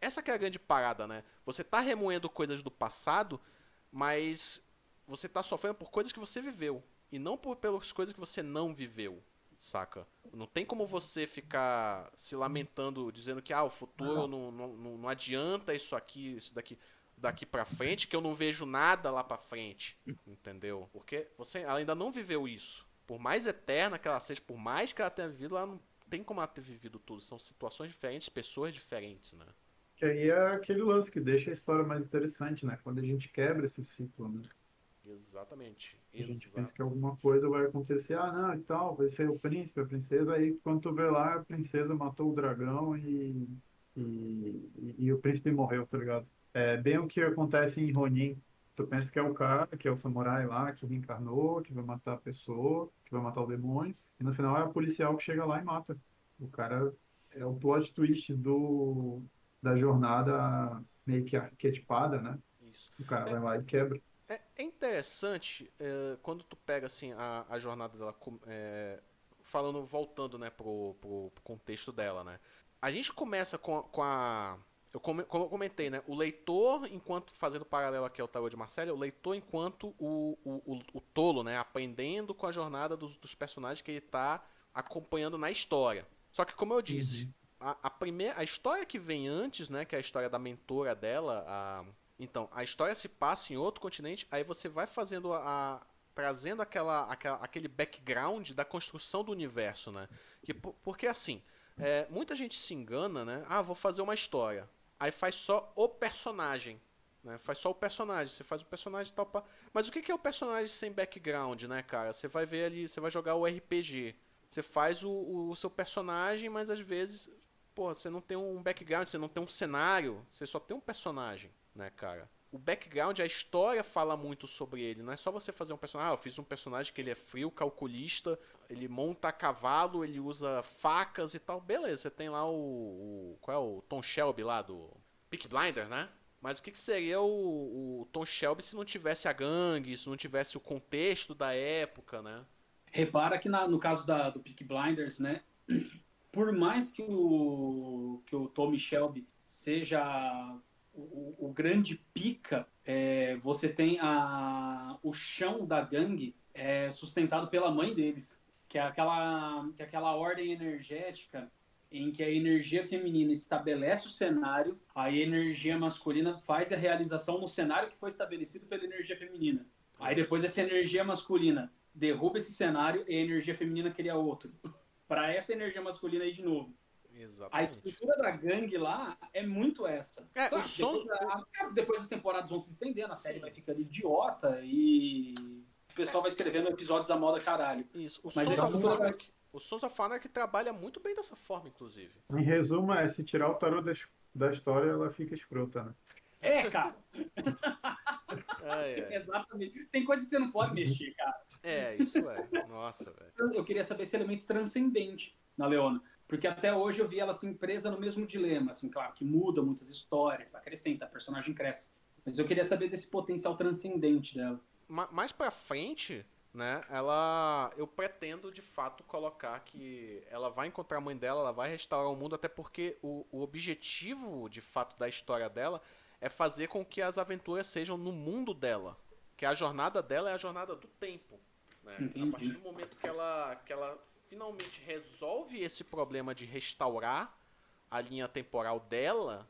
essa que é a grande parada, né? Você tá remoendo coisas do passado, mas você tá sofrendo por coisas que você viveu e não por pelas coisas que você não viveu, saca? Não tem como você ficar se lamentando dizendo que ah, o futuro não, não, não, não adianta isso aqui, isso daqui daqui pra frente, que eu não vejo nada lá pra frente, entendeu? Porque você ela ainda não viveu isso. Por mais eterna que ela seja, por mais que ela tenha vivido, ela não tem como ela ter vivido tudo. São situações diferentes, pessoas diferentes, né? Que aí é aquele lance que deixa a história mais interessante, né? Quando a gente quebra esse ciclo, né? Exatamente. A gente pensa que alguma coisa vai acontecer, ah, não, e tal, vai ser o príncipe, a princesa, aí quando tu vê lá, a princesa matou o dragão e, e, e, e o príncipe morreu, tá ligado? É bem o que acontece em Ronin. Tu pensa que é o cara, que é o samurai lá, que reencarnou, que vai matar a pessoa, que vai matar o demônio, e no final é o policial que chega lá e mata. O cara é o plot twist do, da jornada meio que arquetipada, né? Isso. O cara vai lá e quebra. É, é interessante é, quando tu pega assim a, a jornada dela é, falando voltando né pro, pro, pro contexto dela né a gente começa com, com a eu como eu comentei né o leitor enquanto fazendo paralelo aqui ao tarô de Marcelo o leitor enquanto o, o, o, o tolo né aprendendo com a jornada dos, dos personagens que ele tá acompanhando na história só que como eu disse a, a primeira a história que vem antes né que é a história da mentora dela a então, a história se passa em outro continente, aí você vai fazendo a. a- trazendo aquela, aquela, aquele background da construção do universo, né? Que, po- porque assim, é, muita gente se engana, né? Ah, vou fazer uma história. Aí faz só o personagem. Né? Faz só o personagem. Você faz o personagem e tal. Pá. Mas o que é o personagem sem background, né, cara? Você vai ver ali, você vai jogar o RPG. Você faz o, o seu personagem, mas às vezes, pô, você não tem um background, você não tem um cenário, você só tem um personagem, né, cara? O background, a história fala muito sobre ele. Não é só você fazer um personagem. Ah, eu fiz um personagem que ele é frio, calculista, ele monta a cavalo, ele usa facas e tal. Beleza, você tem lá o. o- qual é o Tom Shelby lá do. Peak Blinder, né? Mas o que, que seria o, o Tom Shelby se não tivesse a gangue, se não tivesse o contexto da época, né? Repara que na- no caso da, do Peak Blinders, né? Por mais que o, que o Tommy Shelby seja o, o- grande pica, é, você tem a, o chão da gangue é, sustentado pela mãe deles, que é, aquela, que é aquela ordem energética em que a energia feminina estabelece o cenário, a energia masculina faz a realização no cenário que foi estabelecido pela energia feminina. Aí depois essa energia masculina derruba esse cenário e a energia feminina cria outro. Para essa energia masculina aí de novo. A Exatamente. estrutura da gangue lá é muito essa. É, Claro, o som- depois, a- claro, depois as temporadas vão se estendendo, a série Sim. vai ficando idiota e o pessoal vai escrevendo episódios a moda caralho. Isso. O Mas da é o- fábrica, O Sons of Anarchy trabalha muito bem dessa forma, inclusive. Em resumo, é se tirar o tarô da, da história, ela fica escrota, né? É, cara. É, é. Exatamente. Tem coisa que você não pode mexer, cara. É, isso é. Nossa, velho. Eu queria saber esse elemento transcendente na Leona. Porque até hoje eu vi ela assim presa no mesmo dilema, assim, claro, que muda muitas histórias, acrescenta, a personagem cresce. Mas eu queria saber desse potencial transcendente dela. Ma- mais pra frente, né, ela eu pretendo de fato colocar que ela vai encontrar a mãe dela, ela vai restaurar o mundo, até porque o, o objetivo de fato da história dela é fazer com que as aventuras sejam no mundo dela, que a jornada dela é a jornada do tempo, né? A partir do momento que ela que ela finalmente resolve esse problema de restaurar a linha temporal dela,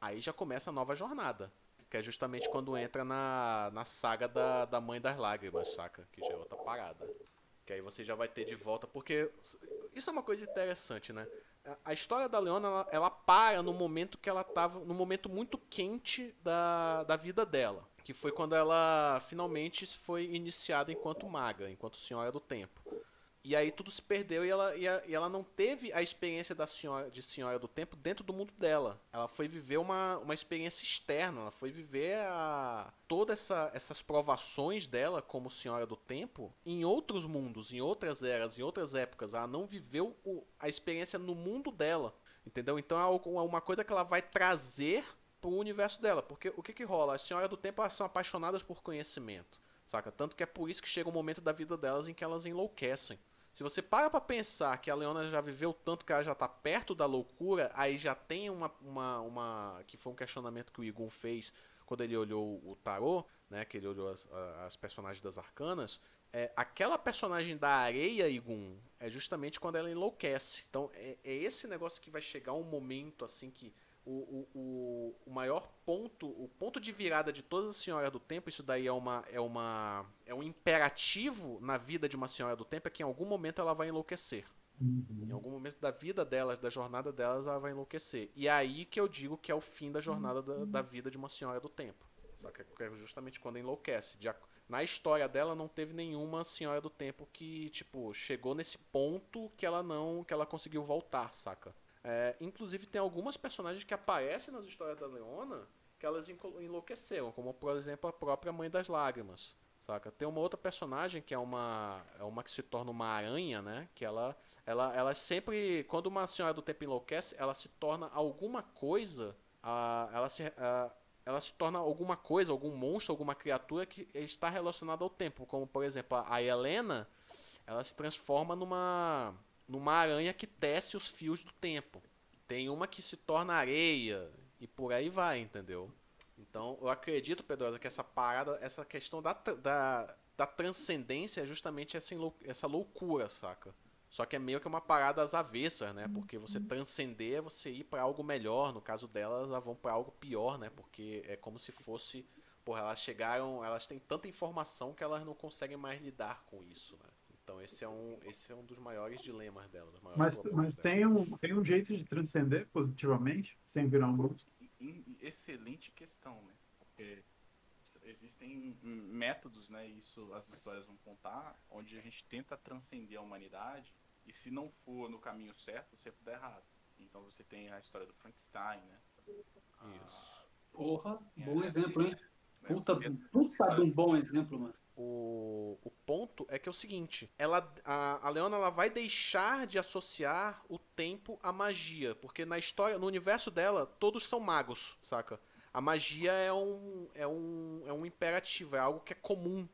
aí já começa a nova jornada. Que é justamente quando entra na, na saga da, da Mãe das Lágrimas, saca? Que já é outra parada. Que aí você já vai ter de volta. Porque isso é uma coisa interessante, né? A- história da Leona, ela, ela para no momento que ela tava. no momento muito quente da, da vida dela. Que foi quando ela finalmente foi iniciada enquanto maga, enquanto Senhora do Tempo. E aí tudo se perdeu e ela, e, a- e ela não teve a experiência da senhora, de Senhora do Tempo dentro do mundo dela. Ela foi viver uma, uma experiência externa, ela foi viver a, todas essa, essas provações dela como Senhora do Tempo em outros mundos, em outras eras, em outras épocas. Ela não viveu o- a experiência no mundo dela, entendeu? Então é uma coisa que ela vai trazer pro universo dela. Porque o que que rola? As Senhoras do Tempo elas são apaixonadas por conhecimento. Saca? Tanto que é por isso que chega um momento da vida delas em que elas enlouquecem. Se você para pra pensar que a Leona já viveu tanto que ela já tá perto da loucura, aí já tem uma. uma, uma que foi um questionamento que o Igun fez quando ele olhou o tarô, né? Que ele olhou as, as personagens das arcanas. É, aquela personagem da areia, Igun, é justamente quando ela enlouquece. Então é, é esse negócio que vai chegar um momento assim que o, o, o, o maior ponto, o ponto de virada de todas as senhoras do tempo, isso daí é uma é uma é um imperativo na vida de uma senhora do tempo é que em algum momento ela vai enlouquecer. Em algum momento da vida delas, da jornada delas, ela vai enlouquecer. E é aí que eu digo que é o fim da jornada da, da vida de uma senhora do tempo. Saca? Que é justamente quando enlouquece. Na história dela não teve nenhuma senhora do tempo que, tipo, chegou nesse ponto que ela não. que ela conseguiu voltar, saca? É, inclusive tem algumas personagens que aparecem nas histórias da Leona que elas enlouqueceram, como por exemplo a própria Mãe das Lágrimas. Saca? Tem uma outra personagem que é uma é uma que se torna uma aranha, né? Que ela ela, ela sempre quando uma senhora do tempo enlouquece, ela se torna alguma coisa, ah, ela se ah, ela se torna alguma coisa, algum monstro, alguma criatura que está relacionada ao tempo, como por exemplo a a Helena, ela se transforma numa numa aranha que tece os fios do tempo. Tem uma que se torna areia e por aí vai, entendeu? Então, eu acredito, Pedrosa, que essa parada, essa questão da, da, da transcendência é justamente essa, essa loucura, saca? Só que é meio que uma parada às avessas, né? Porque você transcender é você ir pra algo melhor. No caso delas, elas vão pra algo pior, né? Porque é como se fosse. Porra, elas chegaram. Elas têm tanta informação que elas não conseguem mais lidar com isso, né? Então esse é um, esse é um dos maiores dilemas delas. dos maiores Mas, mas delas. tem, um, tem um jeito de transcender positivamente, sem virar um monstro. Excelente questão, né? Porque existem métodos, né? Isso as histórias vão contar, onde a gente tenta transcender a humanidade e se não for no caminho certo, sempre dá errado. Então você tem a história do Frankenstein, né? Isso. Porra, É, bom exemplo, hein? né, Puta, você- puta de um bom exemplo, mano. O, o ponto é que é o seguinte, ela, a, a Leona ela vai deixar de associar o tempo à magia, porque na história, no universo dela, todos são magos, saca? A magia é um, é um, é um imperativo, é algo que é comum,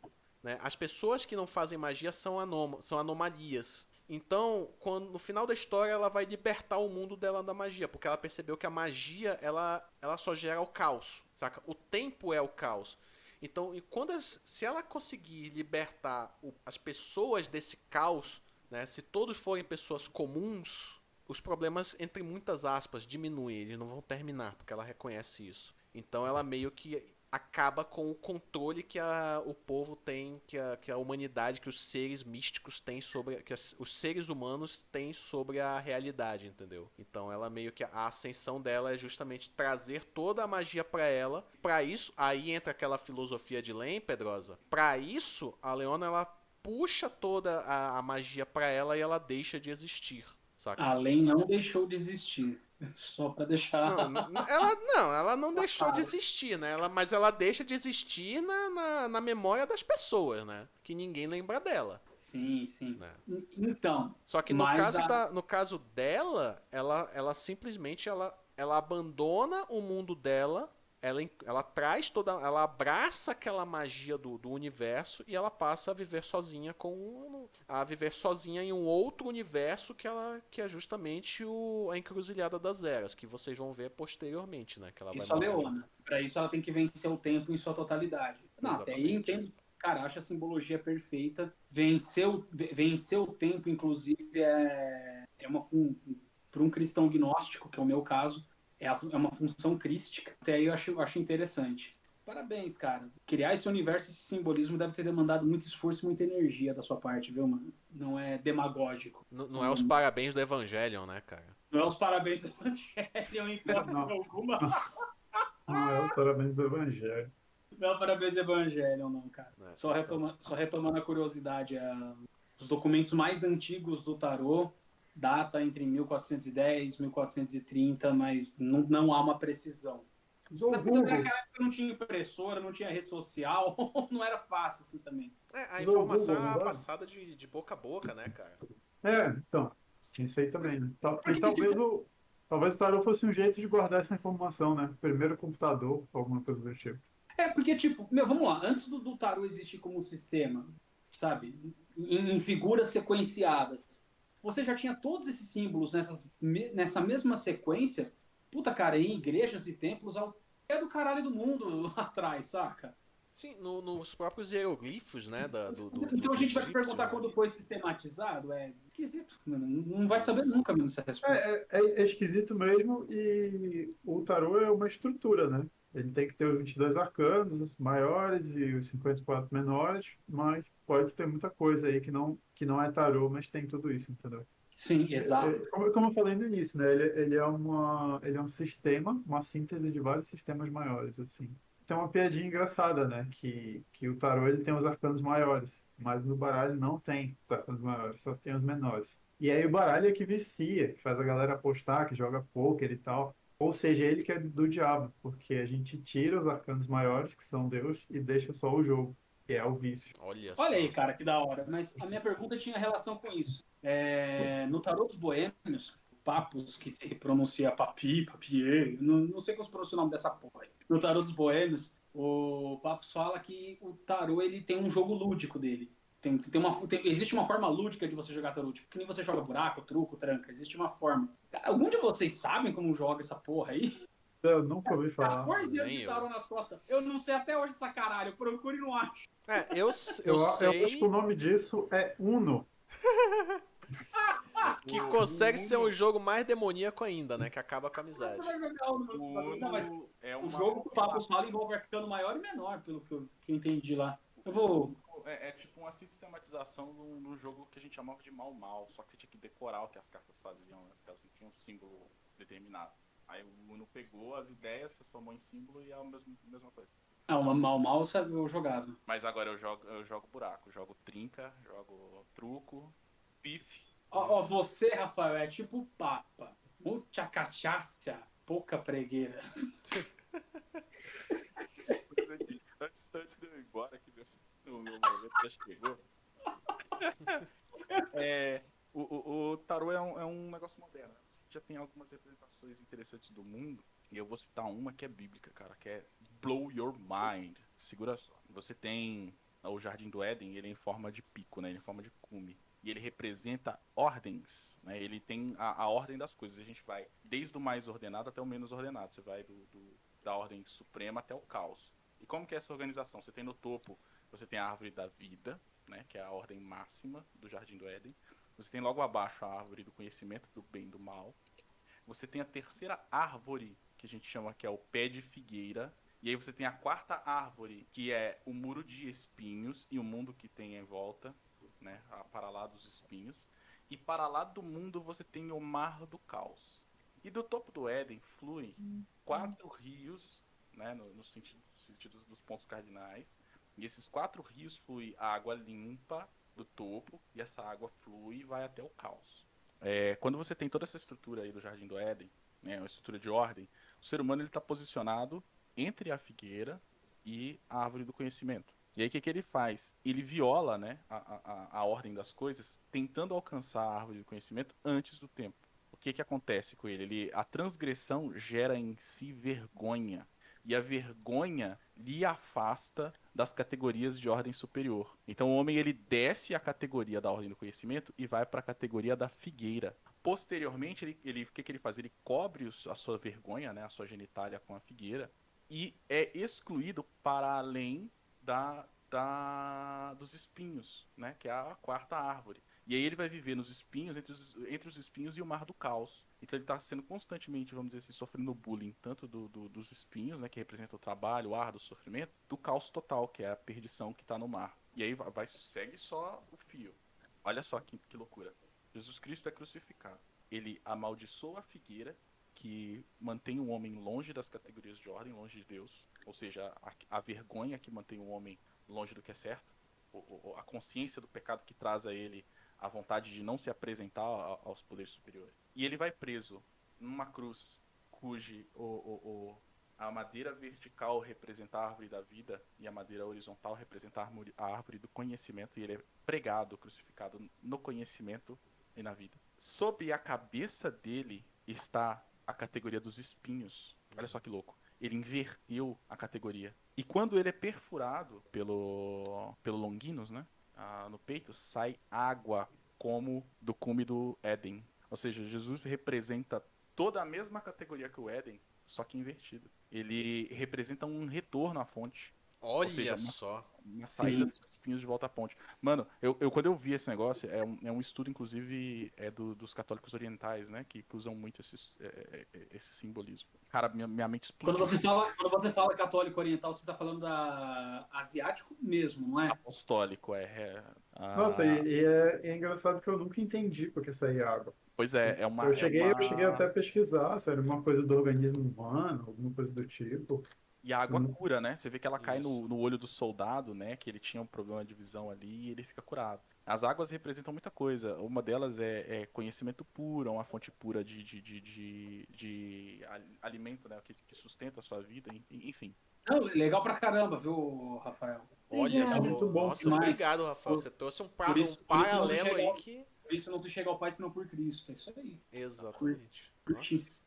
né? As pessoas que não fazem magia são, anom são anomalias. Então, quando, no final da história, ela vai libertar o mundo dela da magia, porque ela percebeu que a magia, ela, ela só gera o caos, saca? O tempo é o caos. Então, e quando as- se ela conseguir libertar o- as pessoas desse caos, né, se todos forem pessoas comuns, os problemas, entre muitas aspas, diminuem, eles não vão terminar, porque ela reconhece isso. Então ela meio que acaba com o controle que a, o povo tem, que a, que a humanidade, que os seres místicos têm sobre. que as- os seres humanos têm sobre a realidade, entendeu? Então ela meio que. A ascensão dela é justamente trazer toda a magia pra ela. Pra isso, aí entra aquela filosofia de Len, Pedrosa. Pra isso, a Leona ela puxa toda a, a magia pra ela e ela deixa de existir, saca? Além não deixou de existir. Só pra deixar. Não, ela não, ela não deixou de existir, né? Ela, mas ela deixa de existir na, na, na memória das pessoas, né? Que ninguém lembra dela, Sim, sim. né? Então, Só que no caso, a- da, no caso dela, ela, ela simplesmente ela, ela abandona o mundo dela, ela, ela traz toda. Ela abraça aquela magia do, do universo e ela passa a viver sozinha com. um- a viver sozinha em um outro universo que ela que é justamente o, a encruzilhada das eras, que vocês vão ver posteriormente, né? Que ela isso vai a morar. Leona. Pra isso ela tem que vencer o tempo em sua totalidade. Não, até aí Exatamente. entendo. Cara, acho a simbologia perfeita. Vencer o, vencer o tempo, inclusive, é, é uma para um cristão gnóstico, que é o meu caso, é, a é uma função crística. Até aí eu acho, eu acho interessante. Parabéns, cara. Criar esse universo, esse simbolismo deve ter demandado muito esforço e muita energia da sua parte, viu, mano? Não é demagógico. Não, não é os parabéns do Evangelion, né, cara? Não é os parabéns do Evangelho, em hipótese Não. alguma. Não é o parabéns do Evangelho. Não é parabéns do Evangelho, não, cara. É. Só, retoma, só retomando a curiosidade, a- os documentos mais antigos do tarô data entre 1410 e 1430, mas não, não há uma precisão. Mas naquela época não tinha impressora, não tinha rede social, não era fácil assim também. É, a informação Google, é dá? passada de, de boca a boca, né, cara? É, então, tinha isso aí também, né? Tal- E talvez o, talvez o tarô fosse um jeito de guardar essa informação, né? Primeiro computador, alguma coisa do tipo. É, porque, tipo, meu, vamos lá, antes do, do tarô existir como sistema, sabe, em, em figuras sequenciadas, você já tinha todos esses símbolos nessas, nessa mesma sequência, puta, cara, em igrejas e templos ao pé do caralho do mundo lá atrás, saca? Sim, no- nos próprios hieroglifos, né, da, do, do- Então a do gente vai perguntar né? quando foi sistematizado, é esquisito, não vai saber nunca mesmo essa resposta. É, é, é esquisito mesmo e o tarô é uma estrutura, né? Ele tem que ter os 22 arcanos, os maiores e os 54 menores, mas pode ter muita coisa aí que não, que não é tarô, mas tem tudo isso, entendeu? Sim, exato. É, Como, como eu falei no início, né? Ele, ele, é uma, ele é um sistema, uma síntese de vários sistemas maiores, assim. Tem uma piadinha engraçada, né? Que, que o tarô ele tem os arcanos maiores, mas no baralho não tem os arcanos maiores, só tem os menores. E aí o baralho é que vicia, que faz a galera apostar, que joga poker e tal. Ou seja, ele que é do diabo, porque a gente tira os arcanos maiores, que são Deus, e deixa só o jogo, que é o vício. Olha só. Olha aí, cara, que da hora. Mas a minha pergunta tinha relação com isso. É, no Tarot dos Boêmios, Papos, que se pronuncia Papi, Papier, não, não sei como se pronuncia o nome dessa porra aí. No Tarot dos Boêmios, o Papos fala que o Tarot ele tem um jogo lúdico dele. Tem, tem uma, tem- existe uma forma lúdica de você jogar tarô, tipo, que nem você joga buraco, truco, tranca. Existe uma forma. Algum de vocês sabem como joga essa porra aí? Eu nunca ouvi falar. 14 dedos nem de eu. tarô nas costas. Eu não sei até hoje essa caralho. Eu procuro e não acho. É, eu, Eu, eu eu sei acho que o nome disso é Uno. que consegue ser um jogo mais demoníaco ainda, né? Que acaba com a amizade. Você vai jogar o número O do Não, mas Uno é uma... O jogo que o Papos fala envolve arcano maior e menor, pelo que eu, que eu entendi lá. Eu vou. É, é tipo uma sistematização no, no jogo que a gente chamava de mal mal, só que você tinha que decorar o que as cartas faziam, né? Porque elas não tinham um símbolo determinado. Aí o Uno pegou as ideias, transformou em símbolo e é a mesma, mesma coisa. Ah, uma mal mal sabe, eu jogava. Mas agora eu jogo, eu jogo buraco, jogo trinca, jogo truco, pife. Ó, ó, você, Rafael, é tipo o Papa. Muita cachaça, pouca pregueira. antes, antes de eu ir embora, que meu, o meu momento já chegou. É, o, o, o tarô é um, é um negócio moderno. Você já tem algumas representações interessantes do mundo. E eu vou citar uma que é bíblica, cara, que é Blow Your Mind. Segura só. Você tem o Jardim do Éden, ele é em forma de pico, né? Ele é em forma de cume. E ele representa ordens, né? Ele tem a, a ordem das coisas. A gente vai desde o mais ordenado até o menos ordenado. Você vai do, do- da ordem suprema até o caos. E como que é essa organização? Você tem no topo, você tem a árvore da vida, né? Que é a ordem máxima do Jardim do Éden. Você tem logo abaixo a árvore do conhecimento do bem e do mal. Você tem a terceira árvore, que a gente chama que é o pé de figueira. E aí você tem a quarta árvore, que é o muro de espinhos e o mundo que tem em volta, né? Para lá dos espinhos. E para lá do mundo você tem o mar do caos. E do topo do Éden flui quatro rios, né? No, no sentido, sentido dos pontos cardinais. E esses quatro rios flui água limpa, do topo e essa água flui e vai até o caos. É, quando você tem toda essa estrutura aí do Jardim do Éden, né, uma estrutura de ordem, o ser humano está posicionado entre a figueira e a árvore do conhecimento. E aí o que, que ele faz? Ele viola né, a, a, a ordem das coisas, tentando alcançar a árvore do conhecimento antes do tempo. O que, que acontece com ele? ele? A transgressão gera em si vergonha. E a vergonha lhe afasta das categorias de ordem superior. Então o homem ele desce a categoria da ordem do conhecimento e vai para a categoria da figueira. Posteriormente, ele, ele, o que, que ele faz? Ele cobre a sua vergonha, né, a sua genitália com a figueira e é excluído para além da, da, dos espinhos, né? Que é a quarta árvore. E aí ele vai viver nos espinhos, entre os, entre os espinhos e o mar do caos. Então ele está sendo constantemente, vamos dizer assim, sofrendo bullying, tanto do, do, dos espinhos, né, que representa o trabalho, o ar do sofrimento, do caos total, que é a perdição que está no mar. E aí vai, vai, segue só o fio. Olha só que, que loucura. Jesus Cristo é crucificado. Ele amaldiçoa a figueira que mantém o homem longe das categorias de ordem, longe de Deus, ou seja, a, a vergonha que mantém o homem longe do que é certo, a consciência do pecado que traz a ele a vontade de não se apresentar aos poderes superiores. E ele vai preso numa cruz cujo o, o, o, a madeira vertical representa a árvore da vida e a madeira horizontal representa a árvore do conhecimento, e ele é pregado, crucificado no conhecimento e na vida. Sob a cabeça dele está a categoria dos espinhos. Olha só que louco. Ele inverteu a categoria. E quando ele é perfurado pelo, pelo Longinus, né? Ah, no peito, sai água como do cume do Éden. Ou seja, Jesus representa toda a mesma categoria que o Éden, só que invertido. Ele representa um retorno à fonte. Olha seja, só. Uma saída Sim. dos espinhos de volta à ponte. Mano, eu, eu, quando eu vi esse negócio, é um, é um estudo, inclusive, é do, dos católicos orientais, né? Que, que usam muito esse, é, é, é, esse simbolismo. Cara, minha, minha mente explodiu. Quando você, fala, quando você fala católico oriental, você tá falando da asiático mesmo, não é? Apostólico, é. é a... Nossa, e, e é, é, engraçado que eu nunca entendi porque saía água. Pois é, é uma. Eu cheguei, é uma... eu cheguei até a pesquisar se era uma coisa do organismo humano, alguma coisa do tipo. E a água hum. cura, né? Você vê que ela cai no, no, olho do soldado, né? Que ele tinha um problema de visão ali e ele fica curado. As águas representam muita coisa. Uma delas é, é conhecimento puro, é uma fonte pura de, de, de, de, de alimento, né? Que, que, sustenta a sua vida, enfim. legal pra caramba, viu, Rafael? Olha, é muito bom. Nossa, obrigado, Rafael. Você trouxe um, pra, isso, um paralelo aí que. Por isso não se chega ao Pai senão por Cristo. É isso aí. Exatamente.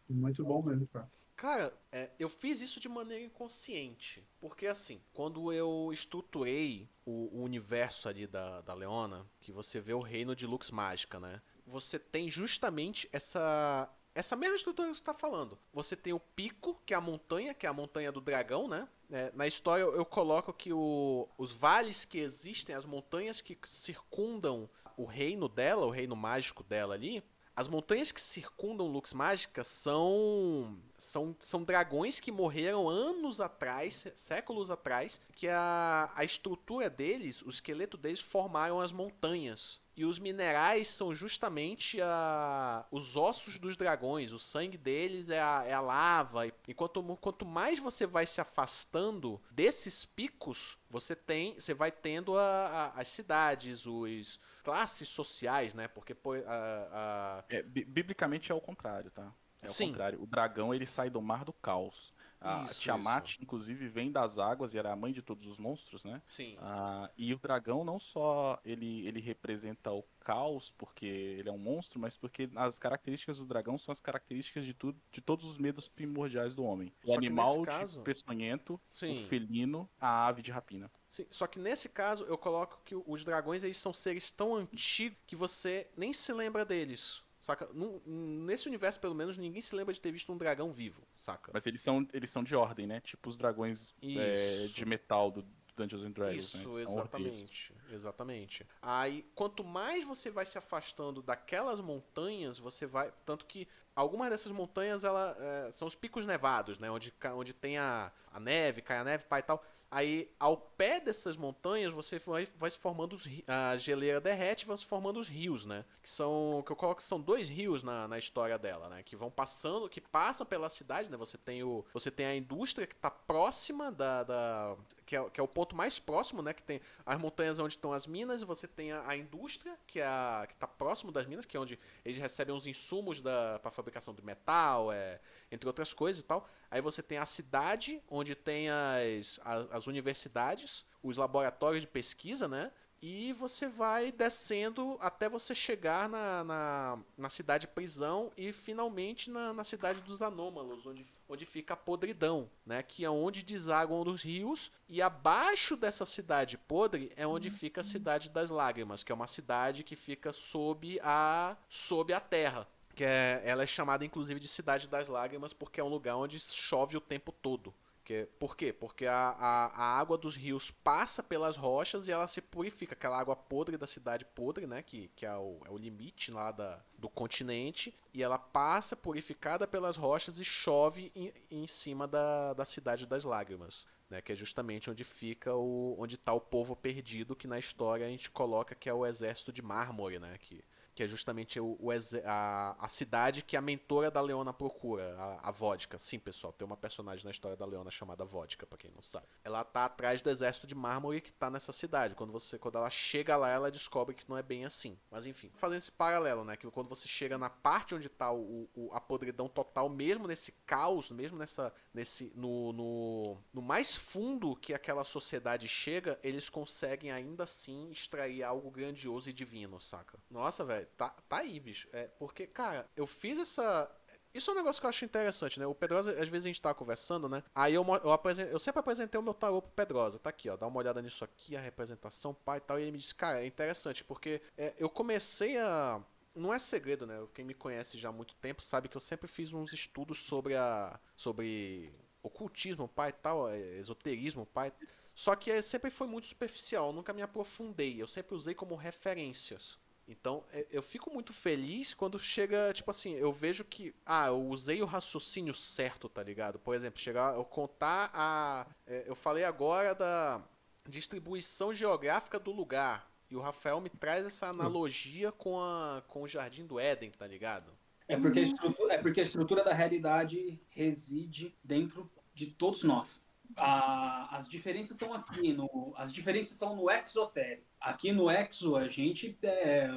Muito bom mesmo, cara. Cara, é, eu fiz isso de maneira inconsciente. Porque, assim, quando eu estruturei o, o, universo ali da, da Leona, que você vê o reino de Lux Mágica, né? Você tem justamente essa. Essa mesma estrutura que você está falando. Você tem o pico, que é a montanha, que é a montanha do dragão, né? É, na história eu, eu coloco que o, os vales que existem, as montanhas que circundam o reino dela, o reino mágico dela ali, as montanhas que circundam Lux Mágica são, são, são dragões que morreram anos atrás, séculos atrás, que a, a estrutura deles, o esqueleto deles formaram as montanhas. E os minerais são justamente a, os ossos dos dragões, o sangue deles é a, é a lava. E quanto, quanto mais você vai se afastando desses picos, você tem, você vai tendo a, a, as cidades, os classes sociais, né? Porque a, é, biblicamente é o contrário, tá? É o Sim. contrário. O dragão ele sai do mar do caos. A isso, Tiamat, isso. inclusive, vem das águas e era a mãe de todos os monstros, né? Sim. Ah, e o dragão não só ele, ele representa o caos, porque ele é um monstro, mas porque as características do dragão são as características de, tudo, de todos os medos primordiais do homem. O animal caso... peçonhento, Sim. o felino, a ave de rapina. Sim, só que nesse caso eu coloco que os dragões eles são seres tão antigos que você nem se lembra deles. Saca? nesse universo, pelo menos, ninguém se lembra de ter visto um dragão vivo, saca? Mas eles são, eles são de ordem, né? Tipo os dragões é, de metal do Dungeons and Dragons. Isso, né? exatamente. Exatamente. Aí, quanto mais você vai se afastando daquelas montanhas, você vai. Tanto que algumas dessas montanhas ela, é, são os picos nevados, né? Onde, onde tem a, a neve, cai a neve, pai e tal. Aí, ao pé dessas montanhas, você vai, vai se formando os, a geleira derrete vão se formando os rios, né? Que são, que eu coloco que são dois rios na, na história dela, né? Que vão passando, que passam pela cidade, né? Você tem o, você tem a indústria que tá próxima da, da que, é, que é o ponto mais próximo, né? Que tem as montanhas onde estão as minas, e você tem a, a indústria que é a, que tá próximo das minas, que é onde eles recebem os insumos da para fabricação do metal, é, entre outras coisas e tal. Aí você tem a cidade, onde tem as, as, as universidades, os laboratórios de pesquisa, né? E você vai descendo até você chegar na, na, na cidade prisão e finalmente na, na cidade dos anômalos, onde, onde fica a podridão, né? Que é onde desaguam os rios. E abaixo dessa cidade podre é onde fica a cidade das lágrimas, que é uma cidade que fica sob a, sob a terra que é, ela é chamada inclusive de Cidade das Lágrimas porque é um lugar onde chove o tempo todo. Que, por quê? Porque a, a, a água dos rios passa pelas rochas e ela se purifica. Aquela água podre da cidade podre, né? Que, que é, o, é o limite lá da, do continente. E ela passa purificada pelas rochas e chove em, em cima da, da Cidade das Lágrimas. Né, que é justamente onde fica o onde está o povo perdido que na história a gente coloca que é o exército de mármore né que que é justamente o, o a, a cidade que a mentora da Leona procura, a, a Vodka. Sim, pessoal, tem uma personagem na história da Leona chamada Vodka, pra quem não sabe. Ela tá atrás do exército de mármore que tá nessa cidade. Quando você quando ela chega lá, ela descobre que não é bem assim. Mas enfim, fazendo esse paralelo, né, que quando você chega na parte onde tá o, o- a podridão total, mesmo nesse caos, mesmo nessa nesse no, no, no mais fundo que aquela sociedade chega, eles conseguem ainda assim extrair algo grandioso e divino, saca? Nossa, velho, tá, tá aí, bicho. É, porque, cara, eu fiz essa. Isso é um negócio que eu acho interessante, né? O Pedrosa, às vezes a gente tá conversando, né? Aí eu, eu, apresen- eu sempre apresentei o meu tarô pro Pedrosa. Tá aqui, ó. Dá uma olhada nisso aqui, a representação, pai e tal. E ele me disse, cara, é interessante, porque é, eu comecei a. Não é segredo, né? Quem me conhece já há muito tempo sabe que eu sempre fiz uns estudos sobre a. sobre ocultismo, pai e tal, é, esoterismo, pai. Só que é, sempre foi muito superficial, eu nunca me aprofundei. Eu sempre usei como referências. Então, é, eu fico muito feliz quando chega, tipo assim, eu vejo que, ah, eu usei o raciocínio certo, tá ligado? Por exemplo, chegar, eu contar a. é, eu falei agora da distribuição geográfica do lugar. E o Rafael me traz essa analogia com, a, com o Jardim do Éden, tá ligado? É porque, a estrutura, é porque a estrutura da realidade reside dentro de todos nós. A- as diferenças são aqui, no, as diferenças são no exotérico. Aqui no exo, a gente é,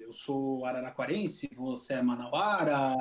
eu sou araraquarense, você é manauara,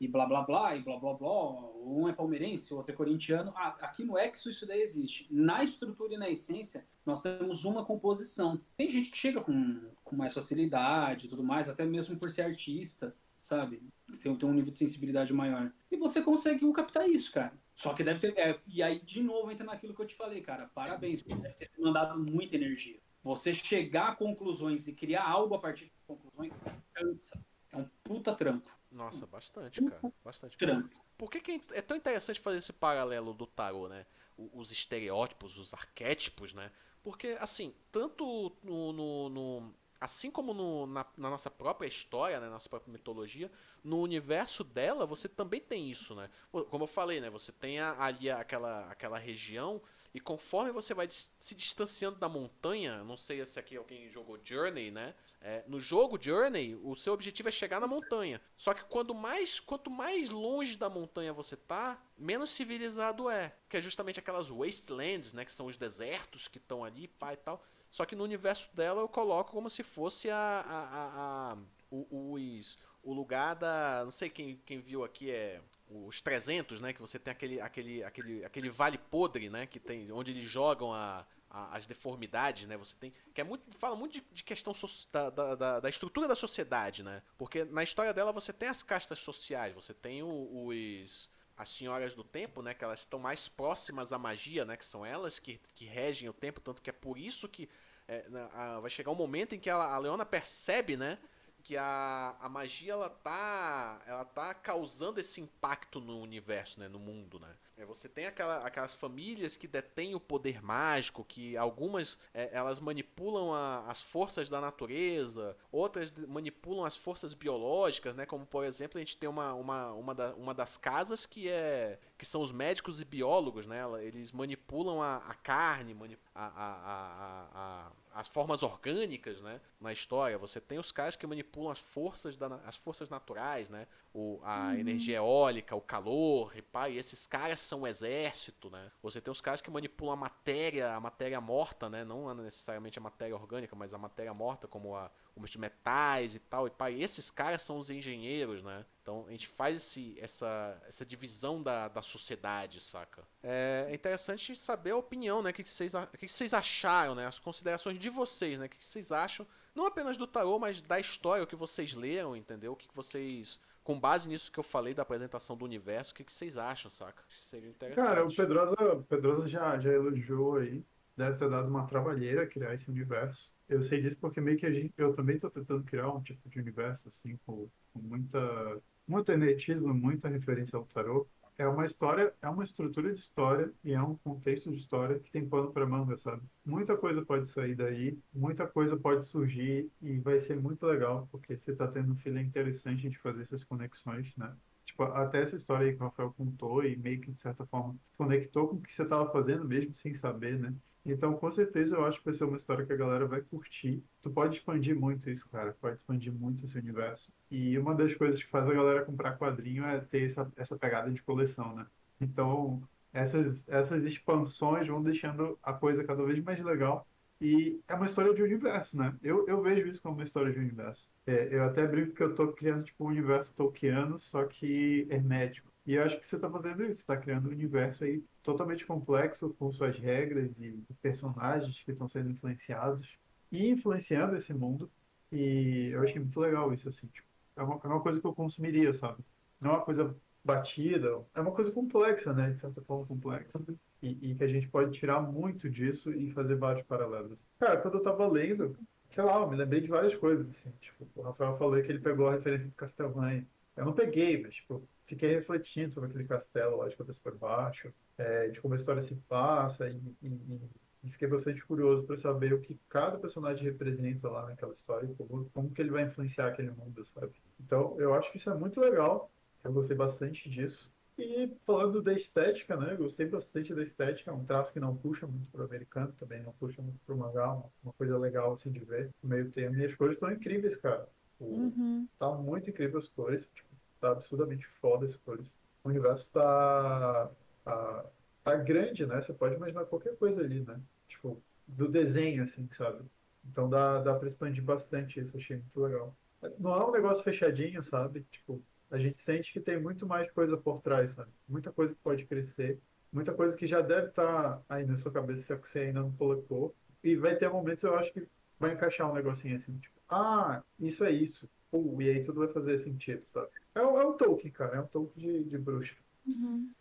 e blá blá blá, e blá blá blá. Um é palmeirense, o outro é corintiano. Ah, aqui no exo isso daí existe. Na estrutura e na essência, nós temos uma composição. Tem gente que chega com, com mais facilidade e tudo mais, até mesmo por ser artista, sabe? Tem, tem um nível de sensibilidade maior. E você consegue captar isso, cara. Só que deve ter. é, e aí, de novo, entra naquilo que eu te falei, cara. Parabéns, porque deve ter mandado muita energia. Você chegar a conclusões e criar algo a partir de conclusões cansa. É um puta trampo. Nossa, bastante, cara. Bastante. Trampo. Por que, que é tão interessante fazer esse paralelo do tarô, né? Os estereótipos, os arquétipos, né? Porque, assim, tanto no. no- no- assim como no- na, na nossa própria história, né? Na nossa própria mitologia, no universo dela você também tem isso, né? Como eu falei, né? Você tem a- ali aquela, aquela região. E conforme você vai se distanciando da montanha, não sei se aqui alguém jogou Journey, né? É, no jogo Journey, o seu objetivo é chegar na montanha. Só que quando mais, quanto mais longe da montanha você tá, menos civilizado é. Que é justamente aquelas wastelands, né? Que são os desertos que estão ali, pá e tal. Só que no universo dela eu coloco como se fosse a, a, a, a- o, os, o lugar da. Não sei quem, quem viu aqui é. Os 300, né? Que você tem aquele, aquele, aquele, aquele vale podre, né? Que tem, onde eles jogam a, as deformidades, né? Você tem. Que é muito. Fala muito de, de questão so- da, da, da- da estrutura da sociedade, né? Porque na história dela você tem as castas sociais, você tem o- os. As senhoras do tempo, né? Que elas estão mais próximas à magia, né? Que são elas que, que regem o tempo, tanto que é por isso que é, a- vai chegar um momento em que ela- a Leona percebe, né? que a, a magia ela tá ela tá causando esse impacto no universo, né, no mundo, né? É, você tem aquela, aquelas famílias que detêm o poder mágico, que algumas é, elas manipulam a, as forças da natureza, outras manipulam as forças biológicas, né? Como por exemplo a gente tem uma, uma, uma, da, uma das casas que é que são os médicos e biólogos, né? Eles manipulam a, a carne, a, a, a, as formas orgânicas, né? Na história, você tem os caras que manipulam as forças, da, as forças naturais, né? O, a uhum. energia eólica, o calor, e pá, e esses caras são o exército, né? Você tem os caras que manipulam a matéria, a matéria morta, né? Não necessariamente a matéria orgânica, mas a matéria morta, como a, os metais e tal. E e esses caras são os engenheiros, né? Então a gente faz esse, essa, essa divisão da, da sociedade, saca? É interessante saber a opinião, né? O que, vocês, o que, vocês acharam, né? As considerações de vocês, né? O que, vocês acham, não apenas do tarô, mas da história, o que vocês leram, entendeu? O que vocês com base nisso que eu falei da apresentação do universo, o que, que vocês acham, saca? Seria interessante. Cara, o Pedrosa, Pedrosa já, já elogiou aí. Deve ter dado uma trabalheira criar esse universo. Eu sei disso porque meio que a gente, eu também estou tentando criar um tipo de universo assim com, com muita muito hermetismo, muita referência ao tarô. É uma história, é uma estrutura de história e é um contexto de história que tem pano para manga, sabe? Muita coisa pode sair daí, muita coisa pode surgir e vai ser muito legal porque você está tendo um filho interessante de fazer essas conexões, né? Tipo, até essa história aí que o Rafael contou e meio que de certa forma conectou com o que você estava fazendo mesmo sem saber, né? Então, com certeza, eu acho que vai ser uma história que a galera vai curtir. Tu pode expandir muito isso, cara. Pode expandir muito esse universo. E uma das coisas que faz a galera comprar quadrinho é ter essa, essa pegada de coleção, né? Então, essas, essas expansões vão deixando a coisa cada vez mais legal. E é uma história de universo, né? Eu, eu vejo isso como uma história de universo. É, eu até brinco que eu tô criando, tipo, um universo tolkiano, só que hermético. E eu acho que você está fazendo isso, está criando um universo aí totalmente complexo, com suas regras e personagens que estão sendo influenciados e influenciando esse mundo. E eu achei muito legal isso, assim. Tipo, é, uma, é uma coisa que eu consumiria, sabe? Não é uma coisa batida, é uma coisa complexa, né? De certa forma complexa. E, e, que a gente pode tirar muito disso e fazer vários paralelos. Cara, quando eu tava lendo, sei lá, eu me lembrei de várias coisas, assim. Tipo, o Rafael falou que ele pegou a referência do Castlevania. Eu não peguei, mas, tipo, fiquei refletindo sobre aquele castelo lá de cabeça para baixo, é, de como a história se passa, e, e, e fiquei bastante curioso para saber o que cada personagem representa lá naquela história, como, como que ele vai influenciar aquele mundo, sabe? Então, eu acho que isso é muito legal, eu gostei bastante disso. E falando da estética, né? Gostei bastante da estética. É um traço que não puxa muito para o americano, também não puxa muito para o mangá. Uma, uma, coisa legal assim de ver. meio termo. E as cores estão incríveis, cara. O, uhum. Tá muito incrível as cores. Tipo, tá absurdamente foda as cores. O universo tá, tá, tá grande, né? Você pode imaginar qualquer coisa ali, né? Tipo, do desenho, assim, sabe? Então dá, dá pra expandir bastante isso, achei muito legal. Não é um negócio fechadinho, sabe? Tipo, a gente sente que tem muito mais coisa por trás, sabe? Muita coisa que pode crescer, muita coisa que já deve estar tá aí na sua cabeça se você ainda não colocou. E vai ter momentos, eu acho que vai encaixar um negocinho assim, tipo, ah, isso é isso. Pô, e aí tudo vai fazer sentido, sabe? É, é um Tolkien, cara. É um Tolkien de, de bruxa. Uhum.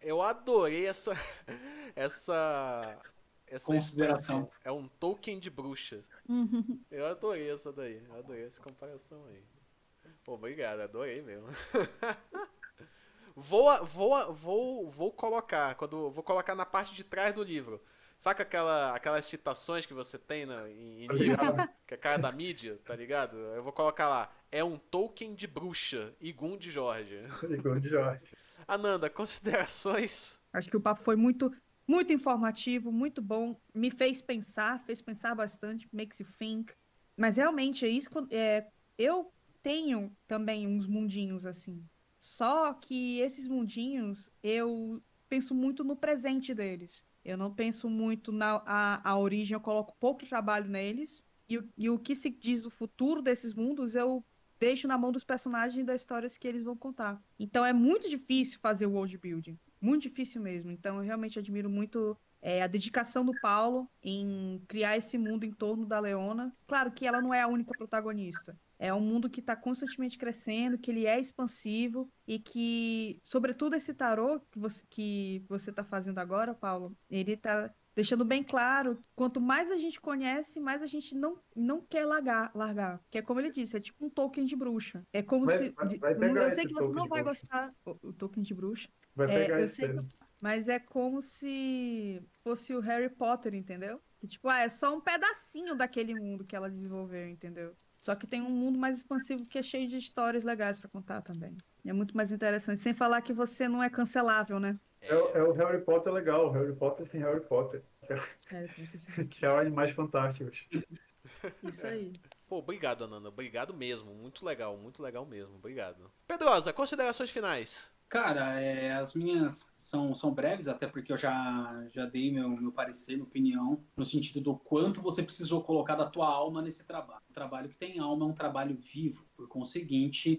Eu adorei essa. Essa. Essa consideração. É um Tolkien de bruxas. Uhum. Eu adorei essa daí. Eu adorei essa comparação aí. Obrigado, adorei mesmo. vou, vou, vou, vou colocar. Quando, vou colocar na parte de trás do livro. Saca aquela, aquelas citações que você tem na, em, em livro, que é cara da mídia, tá ligado? Eu vou colocar lá. É um Tolkien de bruxa, Igun de Jorge. Igun de Jorge. Ananda, considerações? Acho que o papo foi muito, muito informativo, muito bom. Me fez pensar, fez pensar bastante, makes you think. Mas realmente é isso. É, eu tenho também uns mundinhos assim. Só que esses mundinhos eu penso muito no presente deles. Eu não penso muito na a, a origem, eu coloco pouco trabalho neles. E, e o que se diz do futuro desses mundos, eu deixo na mão dos personagens e das histórias que eles vão contar. Então é muito difícil fazer o world building. Muito difícil mesmo. Então eu realmente admiro muito é, a dedicação do Paulo em criar esse mundo em torno da Leona. Claro que ela não é a única protagonista. É um mundo que está constantemente crescendo, que ele é expansivo e que, sobretudo, esse tarô que você que você está fazendo agora, Paulo, ele está deixando bem claro, quanto mais a gente conhece, mais a gente não, não quer largar, largar. Que é como ele disse, é tipo um token de bruxa. É como Vai- se. vai- eu sei que você não vai bruxa. gostar. O, o token de bruxa. Vai É, pegar eu esse sei que-. Mas é como se fosse o Harry Potter, entendeu? Que tipo, ah, é só um pedacinho daquele mundo que ela desenvolveu, entendeu? Só que tem um mundo mais expansivo que é cheio de histórias legais pra contar também. E é muito mais interessante. Sem falar que você não é cancelável, né? É, o- é o Harry Potter legal, o Harry Potter sem Harry Potter, É, tem que ser que é o Animais Fantásticos. isso aí. Pô, obrigado, Ananda. Obrigado mesmo. Muito legal, muito legal mesmo. Obrigado. Pedrosa, considerações finais. Cara, é, as minhas são, são breves, até porque eu já, já dei meu, meu parecer, minha opinião, no sentido do quanto você precisou colocar da tua alma nesse trabalho. Um trabalho que tem alma é um trabalho vivo, por conseguinte,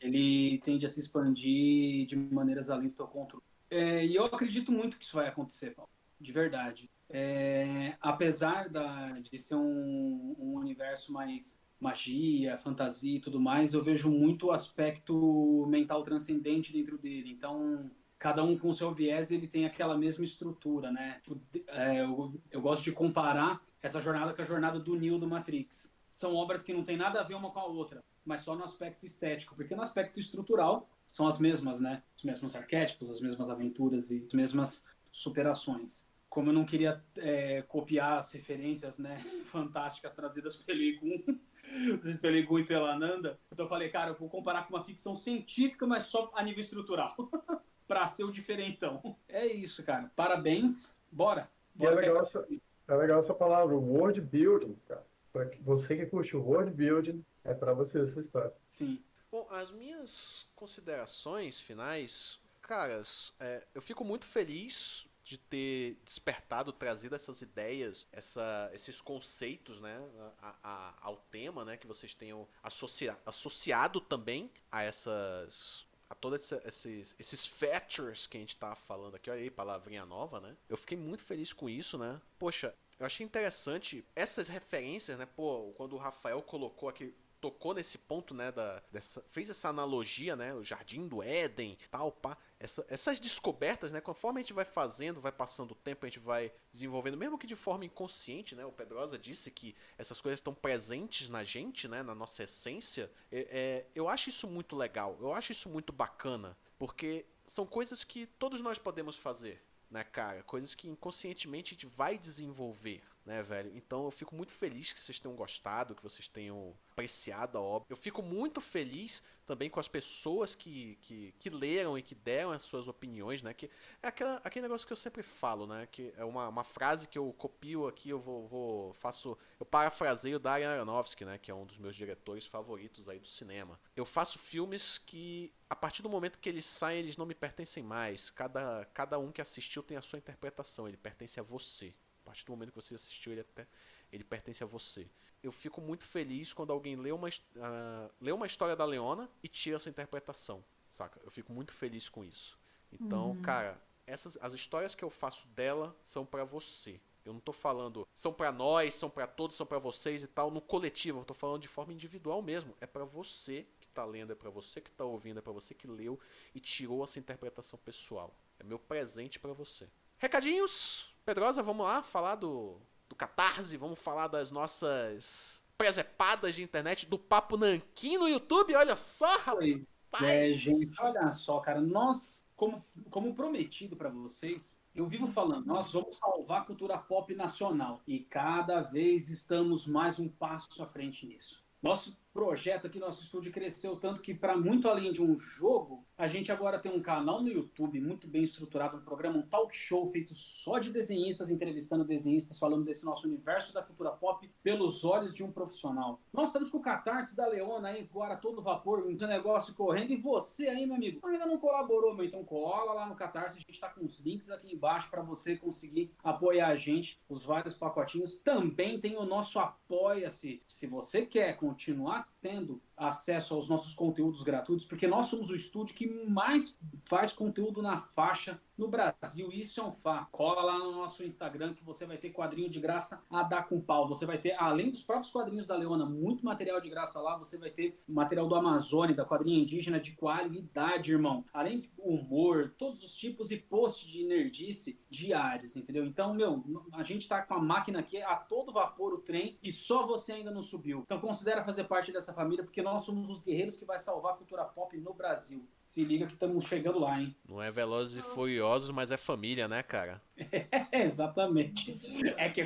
ele tende a se expandir de maneiras além do teu controle. É, e eu acredito muito que isso vai acontecer, Paulo, de verdade. É, apesar da, de ser um, um universo mais magia, fantasia e tudo mais, eu vejo muito o aspecto mental transcendente dentro dele. Então, cada um com seu viés, ele tem aquela mesma estrutura, né? É, eu, eu gosto de comparar essa jornada com a jornada do Neo do Matrix. São obras que não tem nada a ver uma com a outra, mas só no aspecto estético, porque no aspecto estrutural são as mesmas, né? Os mesmos arquétipos, as mesmas aventuras e as mesmas superações. Como eu não queria é, copiar as referências, né, fantásticas trazidas pelo Igum, pelo Igum e pela Ananda, então eu falei, cara, eu vou comparar com uma ficção científica, mas só a nível estrutural, pra ser o diferentão. É isso, cara. Parabéns. Bora. E é Bora que legal, é- essa, é legal essa palavra, world building, cara. Pra que- você que curte o world building, é pra você essa história. Sim. Bom, as minhas considerações finais, caras, é, eu fico muito feliz de ter despertado, trazido essas ideias, essa, esses conceitos, né, a- a- ao tema, né, que vocês tenham associa, associado também a essas a todos esse- esses, esses features que a gente tá falando aqui, olha aí, palavrinha nova, né? Eu fiquei muito feliz com isso, né? Poxa, eu achei interessante essas referências, né? Pô, quando o Rafael colocou aqui, tocou nesse ponto, né, da, dessa, fez essa analogia, né, o Jardim do Éden, tal, pá, essa, essas descobertas, né, conforme a gente vai fazendo, vai passando o tempo, a gente vai desenvolvendo, mesmo que de forma inconsciente, né, o Pedrosa disse que essas coisas estão presentes na gente, né, na nossa essência, é, é, eu acho isso muito legal, eu acho isso muito bacana, porque são coisas que todos nós podemos fazer, né, cara, coisas que inconscientemente a gente vai desenvolver, né, velho? Então eu fico muito feliz que vocês tenham gostado, que vocês tenham apreciado a obra. Eu fico muito feliz também com as pessoas que, que, que leram e que deram as suas opiniões, né? Que é aquela, aquele negócio que eu sempre falo, né? Que é uma, uma frase que eu copio aqui, eu vou, vou faço, eu parafraseio Darren Aronofsky, né? Que é um dos meus diretores favoritos aí do cinema. Eu faço filmes que a partir do momento que eles saem, eles não me pertencem mais. Cada, cada um que assistiu tem a sua interpretação, ele pertence a você. Partir do momento que você assistiu, ele até ele pertence a você. Eu fico muito feliz quando alguém lê uma, ah, lê uma história da Leona e tira a sua interpretação, saca? Eu fico muito feliz com isso. Então, cara, essas as histórias que eu faço dela são pra você. Eu não tô falando são pra nós, são pra todos, são pra vocês e tal, no coletivo. Eu tô falando de forma individual mesmo. É pra você que tá lendo, é pra você que tá ouvindo, é pra você que leu e tirou essa interpretação pessoal. É meu presente pra você. Recadinhos? Pedrosa, vamos lá falar do, do Catarse, vamos falar das nossas presepadas de internet, do Papo Nanquim no YouTube, olha só, rapaz! Pois é, gente, olha só, cara, nós, como, como prometido pra vocês, eu vivo falando, nós vamos salvar a cultura pop nacional e cada vez estamos mais um passo à frente nisso. Nosso projeto aqui, nosso estúdio cresceu tanto que, para muito além de um jogo, a gente agora tem um canal no YouTube muito bem estruturado, um programa, um talk show feito só de desenhistas, entrevistando desenhistas, falando desse nosso universo da cultura pop pelos olhos de um profissional. Nós estamos com o Catarse da Leona aí, agora todo vapor, um negócio correndo, e você aí, meu amigo, ainda não colaborou, meu, então cola lá no Catarse, a gente tá com os links aqui embaixo para você conseguir apoiar a gente, os vários pacotinhos. Também tem o nosso Apoia-se. Se você quer continuar tendo acesso aos nossos conteúdos gratuitos, porque nós somos o estúdio que mais faz conteúdo na faixa no Brasil. Isso é um fato. Cola lá no nosso Instagram que você vai ter quadrinho de graça a dar com pau. Você vai ter, além dos próprios quadrinhos da Leona, muito material de graça lá. Você vai ter material do Amazônia, da quadrinha indígena de qualidade, irmão. Além de humor, todos os tipos e posts de nerdice diários, entendeu? Então, meu, a gente tá com a máquina aqui a todo vapor o trem e só você ainda não subiu. Então considera fazer parte dessa família porque nós somos os guerreiros que vai salvar a cultura pop no Brasil. Se liga que estamos chegando lá, hein? Não é Velozes e Furiosos, mas é família, né, cara? É, exatamente. É que,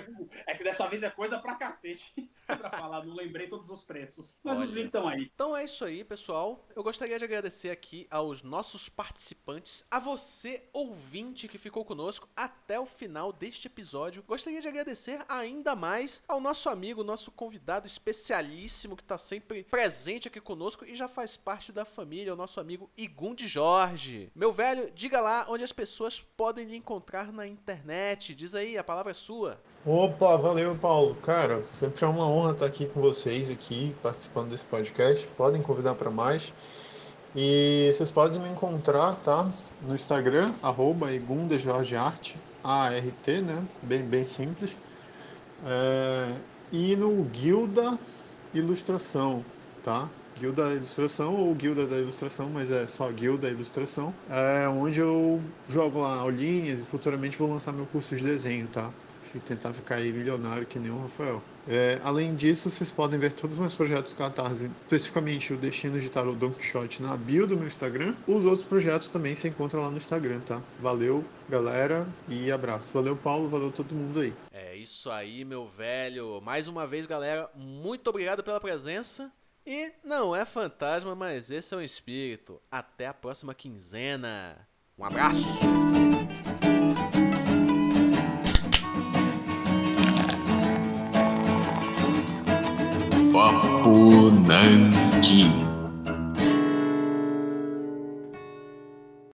é que dessa vez é coisa pra cacete. pra falar, não lembrei todos os preços. Mas Olha. os links estão aí. Então é isso aí, pessoal. Eu gostaria de agradecer aqui aos nossos participantes, a você, ouvinte, que ficou conosco até o final deste episódio. Gostaria de agradecer ainda mais ao nosso amigo, nosso convidado especialíssimo que está sempre presente aqui conosco e já faz parte da família, o nosso amigo Igundi Jorge. Meu velho, diga lá onde as pessoas podem lhe encontrar na internet. Diz aí, a palavra é sua. Opa, valeu, Paulo. Cara, sempre é uma honra estar aqui com vocês aqui, participando desse podcast. Podem convidar para mais. E vocês podem me encontrar, tá? No Instagram, arroba A-R-T, né? Bem, bem simples. É, E no Guilda Ilustração, tá? Guilda Ilustração ou Guilda da Ilustração, mas é só Guilda Ilustração. É onde eu jogo lá aulinhas e futuramente vou lançar meu curso de desenho, tá? E tentar ficar aí milionário que nem o Rafael. É, além disso, vocês podem ver todos os meus projetos Catarse, especificamente o Destino de Tarot Don Quixote na bio do meu Instagram. Os outros projetos também se encontram lá no Instagram, tá? Valeu, galera, e abraço. Valeu, Paulo, valeu todo mundo aí. É isso aí, meu velho. Mais uma vez, galera, muito obrigado pela presença. E não é fantasma, mas esse é um espírito. Até a próxima quinzena. Um abraço! Papo Nanquim.